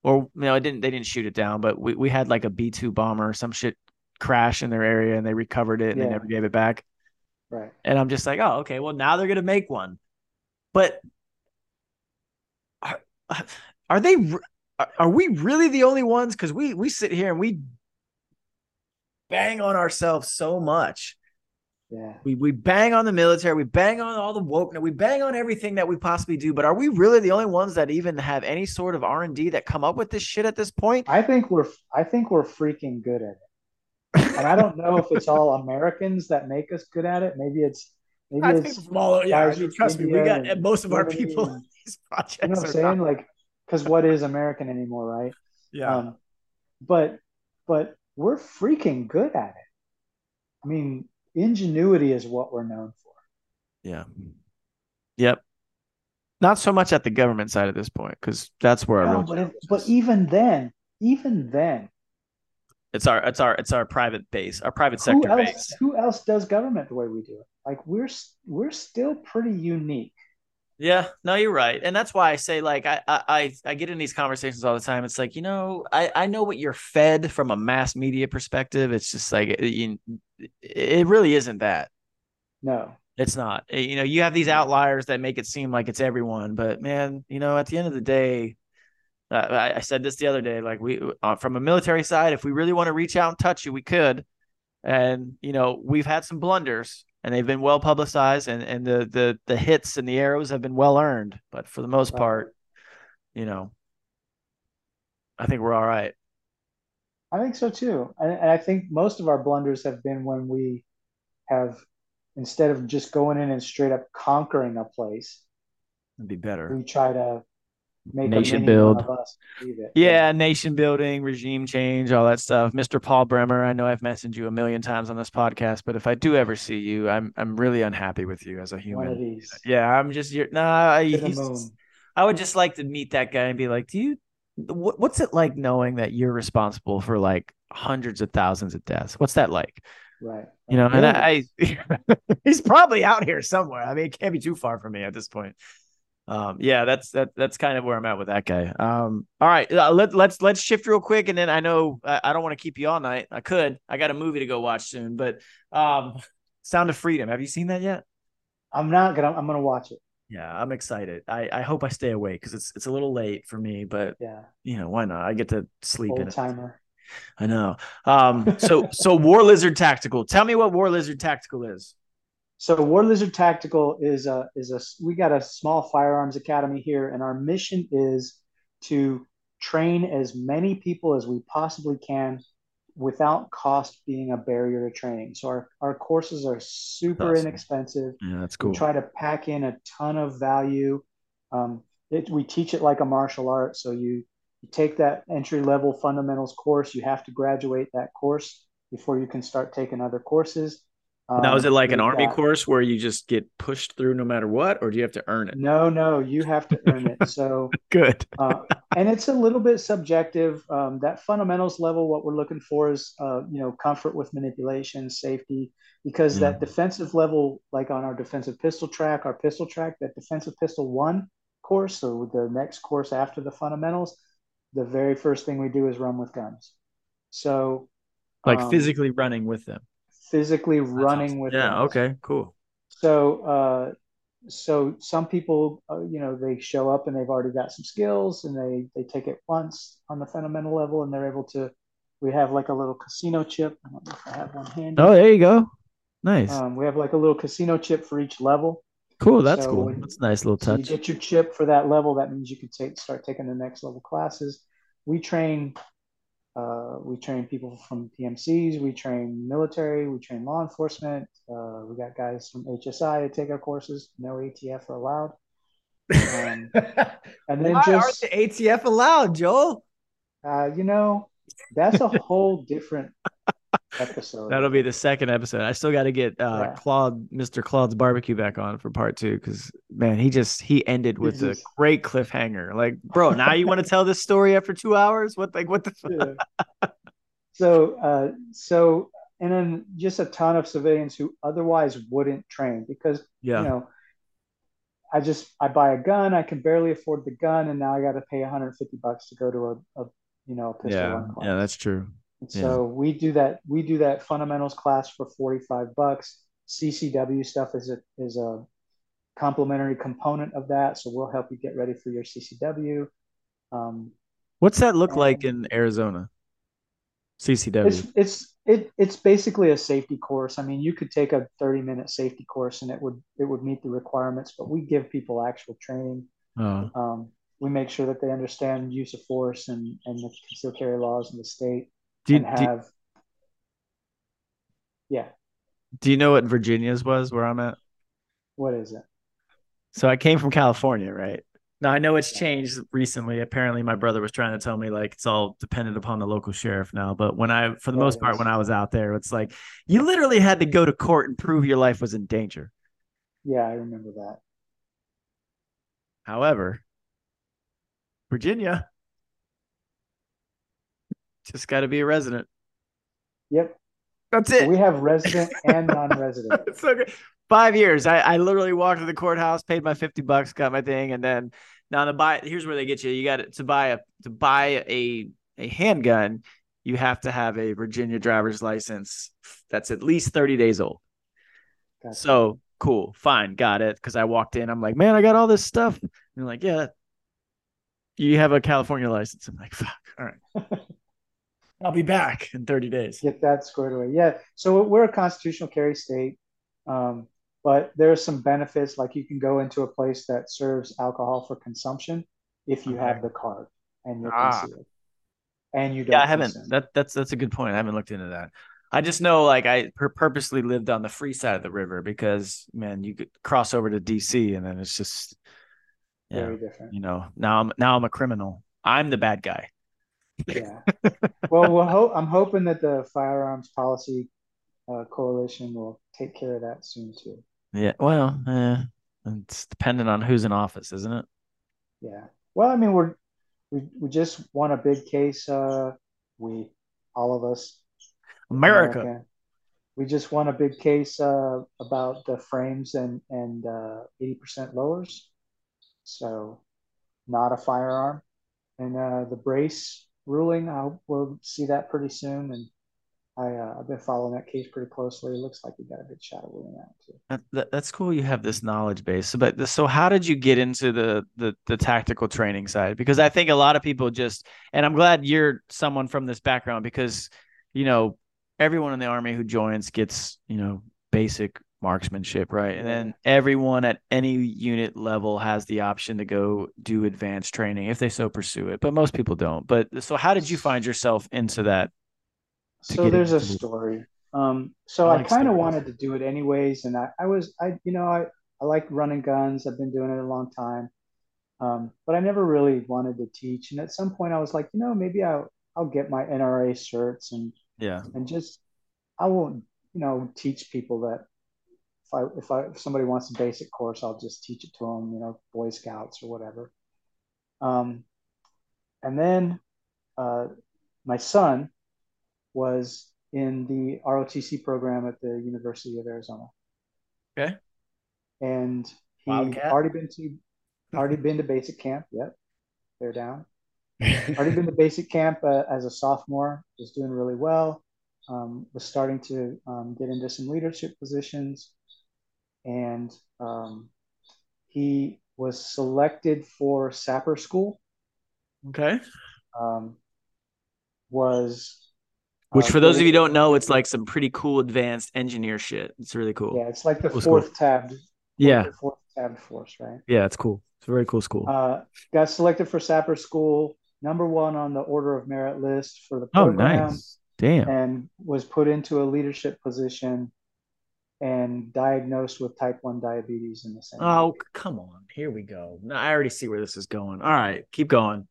or you know, it didn't. They didn't shoot it down, but we we had like a B two bomber or some shit crash in their area, and they recovered it and yeah. they never gave it back. Right. And I'm just like, oh, okay. Well, now they're gonna make one, but are, are they? Are we really the only ones? Because we we sit here and we bang on ourselves so much Yeah. We we bang on the military, we bang on all the woke, we bang on everything that we possibly do. But are we really the only ones that even have any sort of R and D that come up with this shit at this point? I think we're I think we're freaking good at it. and I don't know if it's all Americans that make us good at it. Maybe it's maybe I it's think from all, yeah, I guys mean, from trust me, we got most of our people. and- These projects you know what I'm saying? not- Like, because what is American anymore, right? yeah, Um, but but we're freaking good at it. I mean, ingenuity is what we're known for. yeah, yep. Not so much at the government side at this point, because that's where No, real but if, but even then, even then, it's our it's our it's our private base, our private who sector else base. who else does government the way we do it? Like we're we're still pretty unique. Yeah, no, you're right, and that's why I say like I I I get in these conversations all the time. It's like you know I I know what you're fed from a mass media perspective. It's just like it, you, it really isn't that. No, It's not. Eh, You know, you have these outliers that make it seem like it's everyone, but man, you know, at the end of the day, uh, I, I said this the other day. Like we, uh, from a military side, if we really want to reach out and touch you, we could. And you know, we've had some blunders, and they've been well publicized, and and the the the hits and the arrows have been well earned. But for the most Right. part, you know, I think we're all right. I think so too. And, and I think most of our blunders have been when we have instead of just going in and straight up conquering a place, It'd be better. we try to make Nation build. Yeah, nation building, regime change, all that stuff. Mr. Paul Bremer, I know I've messaged you a million times on this podcast, but if I do ever see you, I'm I'm really unhappy with you as a one of human. these Yeah, I'm just you're nah. to the he's- moon. I would just like to meet that guy and be like, do you? What, what's it like knowing that you're responsible for like hundreds of thousands of deaths? What's that like? Right. You know, and Millions. I, he's probably out here somewhere. I mean, it can't be too far from me at this point. Um, yeah, that's that. That's kind of where I'm at with that guy. Um, all right, uh, let let's let's shift real quick, and then I know I, I don't want to keep you all night. I could. I got a movie to go watch soon, but um, Sound of Freedom. Have you seen that yet? I'm not gonna. I'm gonna watch it. Yeah, I'm excited. I I hope I stay awake because it's it's a little late for me, but Yeah. you know why not? I get to sleep in Old it. timer. I know. Um, so so War Lizard Tactical. Tell me what War Lizard Tactical is. So War Lizard Tactical is a is a we got a small firearms academy here, and our mission is to train as many people as we possibly can without cost being a barrier to training. So our, our courses are super Awesome. inexpensive. Yeah, that's We cool. try to pack in a ton of value. Um, it, we teach it like a martial art. So you, you take that entry level fundamentals course. You have to graduate that course before you can start taking other courses. Now, is Um, it like an army got- course where you just get pushed through no matter what, or do you have to earn it? No, no, you have to earn it. So, Good. uh, and it's a little bit subjective. Um, that fundamentals level, what we're looking for is, uh, you know, comfort with manipulation, safety, because Yeah. that defensive level, like on our defensive pistol track, our pistol track, that defensive pistol one course, so the next course after the fundamentals, the very first thing we do is run with guns. So, Like um, physically running with them. Physically running with Yeah. Okay. Cool. So, uh, so some people, uh, you know, they show up and they've already got some skills, and they they take it once on the fundamental level, and they're able to. We have like a little casino chip. I don't know if I have one handy. Oh, there you go. Nice. Um, we have like a little casino chip for each level. cool. That's so cool. when- That's a nice little So you touch. get your chip for that level. That means you can take start taking the next level classes. We train. Uh, we train people from PMCs. We train military. We train law enforcement. Uh, we got guys from HSI to take our courses. No ATF are allowed. Um, and then Why aren't just the ATF allowed, Joel? uh, you know, that's a whole different episode. That'll be the second episode. I still got to get uh, Yeah. Claude, Mr. Claude's barbecue back on for part two because man, he just he ended with a great cliffhanger. Like, bro, now you want to tell this story after two hours? What like what the? Yeah. so uh, so and then just a ton of civilians who otherwise wouldn't train because Yeah. you know I just I buy a gun, I can barely afford the gun, and now I got to pay 150 bucks to go to a, a you know a pistol yeah. Yeah, that's true. And so we do that. We do that fundamentals class for forty five bucks. CCW stuff is a is a complementary component of that. So we'll help you get ready for your CCW. Um, What's that look like in Arizona? CCW. it's it's it it's basically a safety course. I mean, you could take a 30 minute safety course and it would it would meet the requirements, but we give people actual training. Oh. Um, we make sure that they understand use of force and and the concealed carry laws in the state Do you, and do, have yeah. do you know what Virginia's was where I'm at? What is it? So I came from California, right? Now I know it's changed recently. Apparently, my brother was trying to tell me like it's all dependent upon the local sheriff now. But when I, for the Yeah, most part, when I was out there, it's like you literally had to go to court and prove your life was in danger. Yeah, I remember that. However, Virginia just got to be a resident. Yep. That's So it. we have resident and non-resident. It's so good. Five years. I, I literally walked to the courthouse, paid my 50 bucks, got my thing, and then now to buy here's where they get you. You got to buy a to buy a a handgun, you have to have a Virginia driver's license that's at least 30 days old. Gotcha. So cool, fine, got it. Cause I walked in, I'm like, man, I got all this stuff. And they're like, yeah, you have a California license. I'm like, fuck, all right. I'll be back in 30 days. get that squared away. Yeah. So we're a constitutional carry state, um, but there's some benefits. Like you can go into a place that serves alcohol for consumption if you have the card and you're Ah. concealed, and you don't. Yeah, I haven't. That that's that's a good point. I haven't looked into that. I just know like I pur- purposely lived on the free side of the river because man, you could cross over to DC and then it's just yeah, Very different. you know. Now I'm now I'm a criminal. I'm the bad guy. Yeah. well, we'll hope. I'm hoping that the firearms policy uh, coalition will take care of that soon too. Yeah. Well, it's dependent on who's in office, isn't it? Yeah. Well, I mean, we're we we just won a big case. Uh, we all of us America. America. We just won a big case uh, about the frames and and uh, eighty percent lowers, so not a firearm. And uh, the brace ruling, I hope we'll see that pretty soon. And I uh, I've been following that case pretty closely. It looks like we got a good shot of winning that too. That, that's cool. You have this knowledge base. So, but so how did you get into the, the the tactical training side? Because I think a lot of people just, and I'm glad you're someone from this background because, you know, everyone in the army who joins gets, you know, basic marksmanship, right? And then everyone at any unit level has the option to go do advanced training if they so pursue it. But most people don't. But so, how did you find yourself into that? So there's a story. Um, so I I, kind of wanted to do it anyways, and I, I was I you know I I like running guns. I've been doing it a long time, um, but I never really wanted to teach. And at some point, I was like, you know, maybe I'll I'll get my NRA certs and Yeah. and just I won't you know teach people that if I if I if somebody wants a basic course, I'll just teach it to them. You know, Boy Scouts or whatever. Um, and then uh, my son was in the ROTC program at the University of Arizona. Okay. And he Wildcat? already been to already been to basic camp. Yep, they're down. Already been to basic camp uh, as a sophomore. Was doing really well. Um, was starting to um, get into some leadership positions, and um, he was selected for sapper school. Okay. Um, was Which, uh, for those of you who don't know, it's like some pretty cool advanced engineer shit. It's really cool. Yeah, it's like the Cool school. fourth tabbed. Yeah. Fourth tabbed force, right? Yeah, it's cool. It's a very cool school. Uh, got selected for Sapper School, number one on the Order of Merit list for the program. oh, program, nice. Damn. and was put into a leadership position and diagnosed with type 1 diabetes in the same Oh, week. come on. Here we go. No, I already see where this is going. All right, keep going.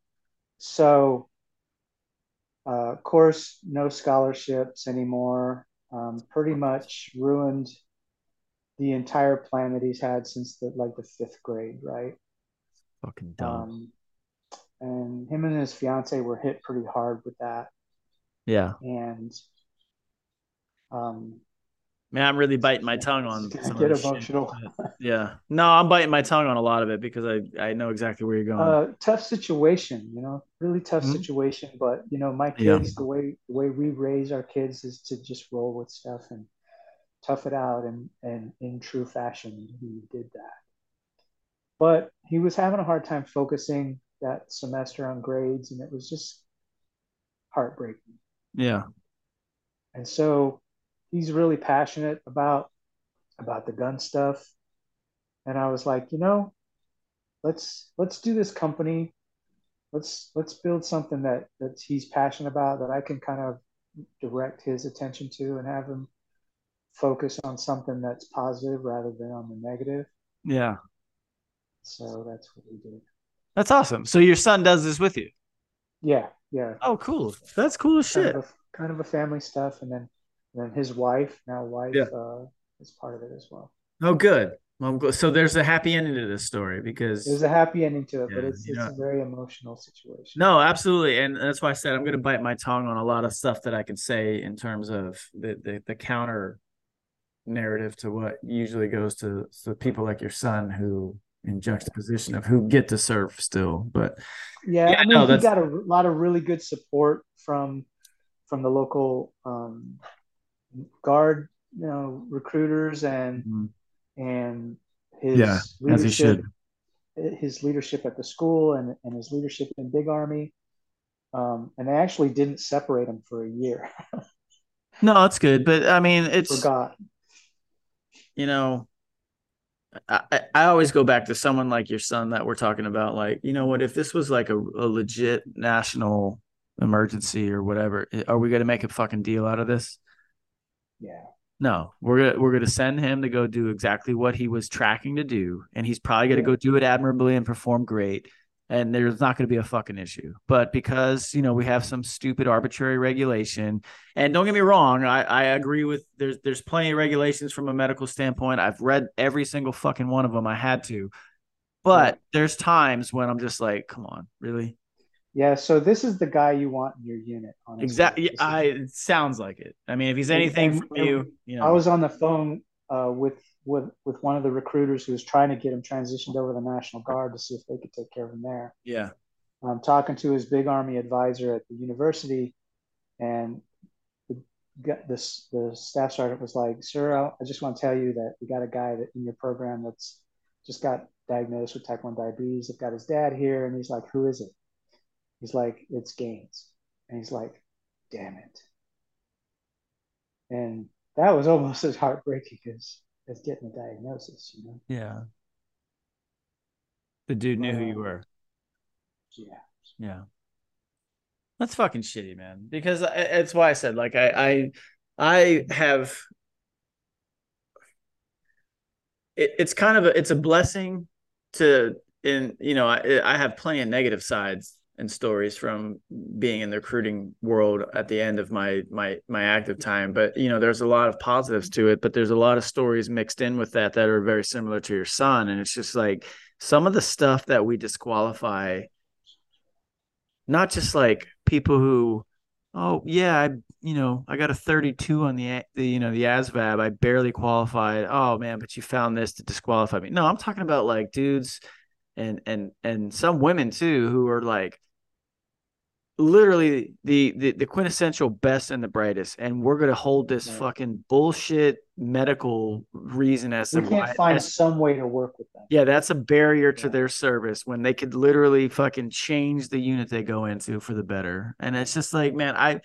So, uh, of course, no scholarships anymore. Um, pretty much ruined the entire plan that he's had since the like the fifth grade, right? Fucking dumb. Um, and him and his fiance were hit pretty hard with that. yeah. And um, Man, I'm really biting my tongue on some of get this shit. Yeah. No, I'm biting my tongue on a lot of it because I, I know exactly where you're going. uh, tough situation, you know, really tough Mhm. situation. But you know, my Yeah. kids, the way the way we raise our kids is to just roll with stuff and tough it out, and and in true fashion, he did that. But he was having a hard time focusing that semester on grades, and it was just heartbreaking. yeah. and so he's really passionate about about the gun stuff. And I was like, you know, let's let's do this company. Let's let's build something that that he's passionate about that I can kind of direct his attention to and have him focus on something that's positive rather than on the negative. Yeah. So that's what we did. That's awesome. So your son does this with you? Yeah, yeah. Oh, cool. That's cool as kind shit. Of a, kind of a family stuff, and then and then his wife, now wife, Yeah. uh, is part of it as well. Oh, good. Well. So there's a happy ending to this story because There's a happy ending to it, but it's it's know- a very emotional situation. No, absolutely, and that's why I said I'm going to bite my tongue on a lot of stuff that I can say in terms of the the, the counter narrative to what usually goes to, to people like your son who in juxtaposition of who get to serve still. But Yeah, Yeah, I mean, no, he got a lot of really good support from from the local um, guard, you know, recruiters and and his Yeah, as he leadership, should. his leadership at the school and and his leadership in Big Army. Um, and they actually didn't separate him for a year. no, it's good. But I mean, it's Forgot. you know, I, I I always go back to someone like your son that we're talking about. Like, you know what? If this was like a, a legit national emergency or whatever, are we going to make a fucking deal out of this? Yeah. No, we're gonna we're gonna send him to go do exactly what he was tracking to do, and he's probably gonna Yeah. go do it admirably and perform great. And there's not going to be a fucking issue. But because you know we have some stupid arbitrary regulation, and don't get me wrong, I, I agree with there's there's plenty of regulations from a medical standpoint. I've read every single fucking one of them. I had to, but there's times when I'm just like, come on, really? Yeah. So this is the guy you want in your unit. Honestly. Exactly. I it sounds like it. I mean, if he's anything and- from you, you know, I was on the phone uh, with with with one of the recruiters who was trying to get him transitioned over to the National Guard to see if they could take care of him there. yeah, I'm talking to his big army advisor at the university, and the this the staff sergeant was like, "Sir, I I just want to tell you that we got a guy that in your program that's just got diagnosed with type one diabetes. They've got his dad here, and he's like, who is it? He's like, it's Gaines, and he's like, damn it. And that was almost as heartbreaking as as getting a diagnosis, you know? yeah. The dude knew who you Uh, were. Yeah. Yeah. That's fucking shitty, man. Because I- it's why I said like I I I have it, it's kind of a it's a blessing to in you know I I have plenty of negative sides and stories from being in the recruiting world at the end of my my my active time. But you know there's a lot of positives to it but there's a lot of stories mixed in with that that are very similar to your son. And it's just like some of the stuff that we disqualify not just like people who oh yeah i you know i got a 32 on the, the you know the asvab i barely qualified. Oh man but you found this to disqualify me. No i'm talking about like dudes and and and some women too who are like literally the the, the quintessential best and the brightest and we're going to hold this Right. fucking bullshit medical reason as We can't why find as- some way to work with them. yeah, that's a barrier to Yeah. their service when they could literally fucking change the unit they go into for the better. And it's just like, man, I,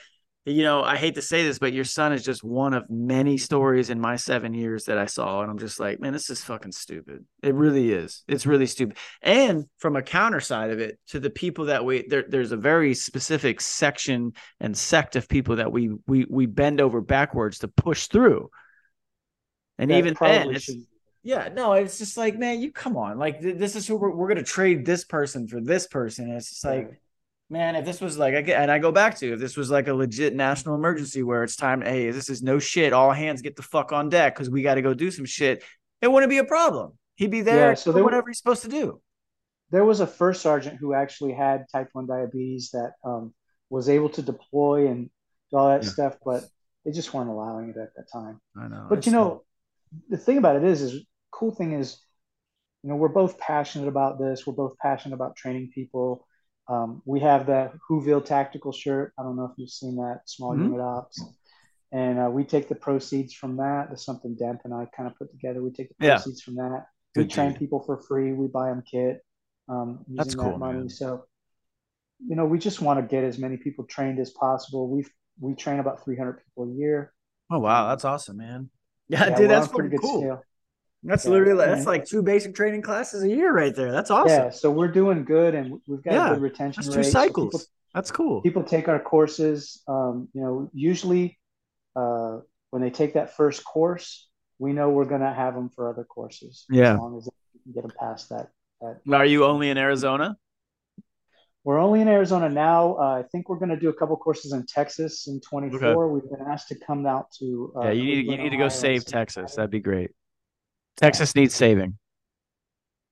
you know, I hate to say this, but your son is just one of many stories in my seven years that I saw. And I'm just like, man, this is fucking stupid. It really is. It's really stupid. And from a counter side of it, to the people that we, there, there's a very specific section and sect of people that we, we, we bend over backwards to push through. And That even then, yeah, no, it's just like, man, you come on. Like th- this is who we're, we're gonna trade this person for this person. And it's just like. Man, if this was like again, and I go back to if this was like a legit national emergency where it's time, hey, this is no shit, all hands get the fuck on deck because we got to go do some shit. It wouldn't be a problem. He'd be there Yeah, so there- whatever he's supposed to do. there was a first sergeant who actually had type 1 diabetes that um, was able to deploy and do all that Yeah. stuff, but they just weren't allowing it at that time. I know, But you know, the thing about it is, is cool thing is, you know, we're both passionate about this. We're both passionate about training people. Um, we have the Whoville tactical shirt. I don't know if you've seen that, small Mhm. unit ops. And uh, we take the proceeds from that. That's something Demp and I kind of put together. We take the Yeah. proceeds from that. we train dude. people for free. We buy them kit um, using That's that money. man. So, you know, we just want to get as many people trained as possible. We've we train about 300 people a year. Oh wow, that's awesome, man. Yeah, yeah dude, that's pretty cool. Scale. That's yeah. literally that's like two basic training classes a year right there. That's awesome. Yeah, so we're doing good, and we've got yeah, good retention that's rate. Two cycles. So people, that's cool. People take our courses. Um, you know, usually uh, when they take that first course, we know we're going to have them for other courses. Yeah, as long as they can get them past that. that Are you only in Arizona? We're only in Arizona now. Uh, I think we're going to do a couple courses in Texas in 24. Okay. We've been asked to come out to. Uh, yeah, you need you need to go save Texas. That'd be great. Texas needs saving.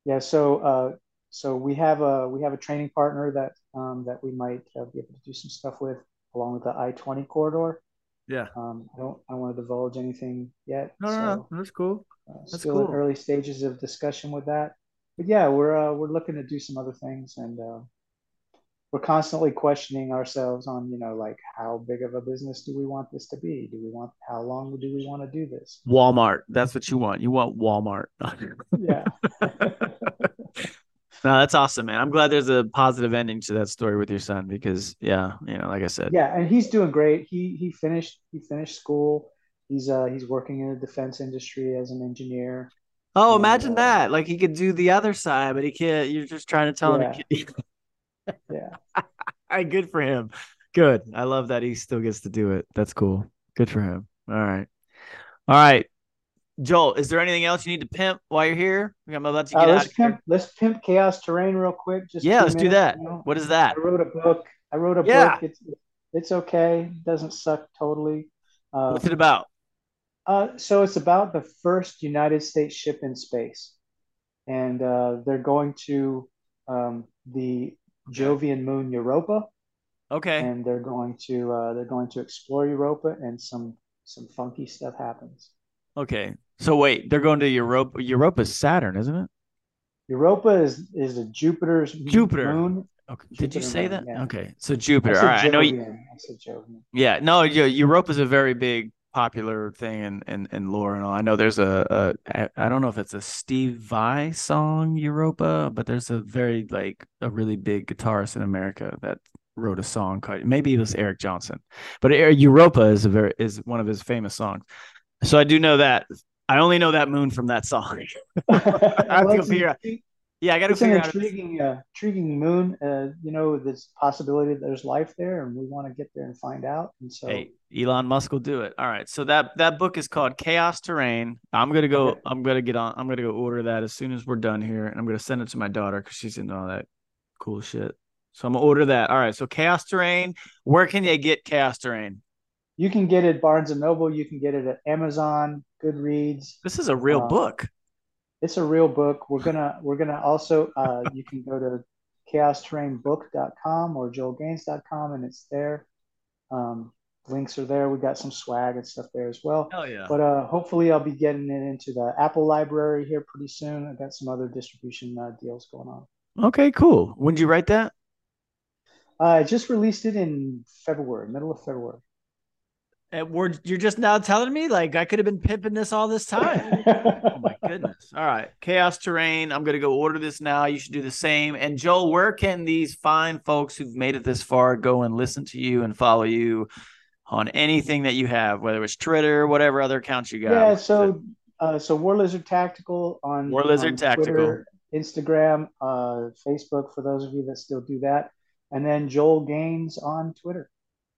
Yeah, so uh, so we have a we have a training partner that um, that we might uh, be able to do some stuff with along with the I twenty corridor. Yeah. Um, I don't I don't want to divulge anything yet. No, so, no, no, that's cool. Uh, that's still cool. in early stages of discussion with that, but yeah, we're uh, we're looking to do some other things and. Uh, we're constantly questioning ourselves on you know like how big of a business do we want this to be do we want how long do we want to do this walmart that's what you want you want walmart yeah No, that's awesome, man. I'm glad there's a positive ending to that story with your son because, yeah, you know, like I said, yeah, and he's doing great. He he finished he finished school. He's uh he's working in the defense industry as an engineer. Oh, imagine uh, that! Like he could do the other side, but he can't. You're just trying to tell yeah. him. Yeah. All right, good for him. Good. I love that he still gets to do it. That's cool. Good for him. All right. All right. Joel, is there anything else you need to pimp while you're here? I'm about to uh, get uh, let's pimp, here. Let's pimp chaos terrain real quick. Just yeah, let's minutes, do that. You know? What is that? I wrote a book. I wrote a yeah. book. It's it's okay. It doesn't suck totally. Uh, What's it about? Uh, so it's about the first United States ship in space, and uh, they're going to um, the Jovian moon Europa. Okay. And they're going to uh, they're going to explore Europa, and some some funky stuff happens. Okay. So wait, they're going to Europa. Europa's Saturn, isn't it? Europa is is a Jupiter's Jupiter moon. Okay. Did you say that? Yeah. Okay. So Jupiter. All right. I know you. I said Jovian. Yeah. No. Europa is a very big popular thing in, in, in lore and all. I know there's a, a I don't know if it's a Steve Vai song Europa, but there's a very like a really big guitarist in America that wrote a song called maybe it was Eric Johnson, but Europa is a very is one of his famous songs. So I do know that. I only know that moon from that song. I have to figure out. Yeah, I got to figure an intriguing, uh, intriguing moon. Uh, you know, this possibility that there's life there, and we want to get there and find out. And so, hey, Elon Musk will do it. All right. So that that book is called Chaos Terrain. I'm gonna go. Okay. I'm gonna get on. I'm gonna go order that as soon as we're done here, and I'm gonna send it to my daughter because she's into all that cool shit. So I'm gonna order that. All right. So Chaos Terrain. Where can you get Chaos Terrain? You can get it Barnes and Noble. You can get it at Amazon, Goodreads. This is a real uh, book. It's a real book. We're gonna we're gonna also uh, you can go to chaosterrainbook.com or joelgaines.com and it's there. Um, links are there. We got some swag and stuff there as well. Hell yeah! But uh, hopefully, I'll be getting it into the Apple library here pretty soon. I got some other distribution uh, deals going on. Okay, cool. When did you write that? I just released it in February, middle of February. And we're you're just now telling me like I could have been pimping this all this time. oh my goodness. All right. Chaos terrain. I'm gonna go order this now. You should do the same. And Joel, where can these fine folks who've made it this far go and listen to you and follow you on anything that you have, whether it's Twitter, whatever other accounts you got? Yeah, so uh, so War Lizard Tactical on War Lizard on Tactical, Twitter, Instagram, uh, Facebook for those of you that still do that, and then Joel Gaines on Twitter.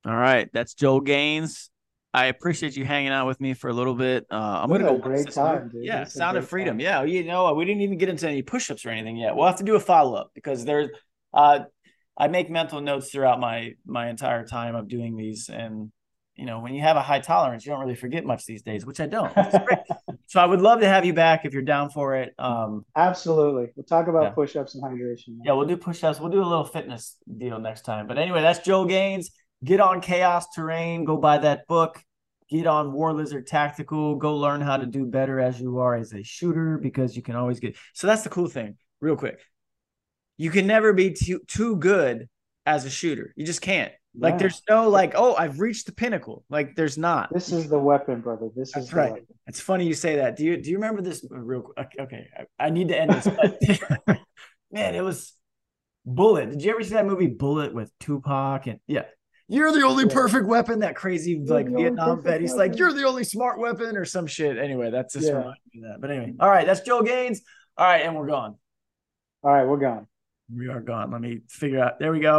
All right, that's Joel Gaines. I appreciate you hanging out with me for a little bit. Uh, I'm gonna go. Great time, dude. Yeah, Sound of Freedom. Time. Yeah, you know, we didn't even get into any push-ups or anything yet. We'll have to do a follow-up because there's. Uh, I make mental notes throughout my my entire time of doing these, and you know, when you have a high tolerance, you don't really forget much these days, which I don't. so I would love to have you back if you're down for it. Um, Absolutely. We'll talk about yeah. push-ups and hydration. Yeah, we'll do push-ups. We'll do a little fitness deal next time. But anyway, that's Joel Gaines get on Chaos Terrain, go buy that book, get on War Lizard Tactical, go learn how to do better as you are as a shooter because you can always get. So that's the cool thing, real quick. You can never be too too good as a shooter. You just can't. Like there's no like, oh, I've reached the pinnacle. Like there's not. This is the weapon, brother. This That's is right. Weapon. It's funny you say that. Do you do you remember this uh, real quick? okay, I, I need to end this. But man, it was Bullet. Did you ever see that movie Bullet with Tupac and yeah. You're the only Yeah. perfect weapon. That crazy You're like Vietnam vet. He's like, you're the only smart weapon or some shit. Anyway, that's just Yeah. reminded me of that. But anyway, all right, that's Joe Gaines. All right, and we're gone. All right, we're gone. We are gone. Let me figure out. There we go.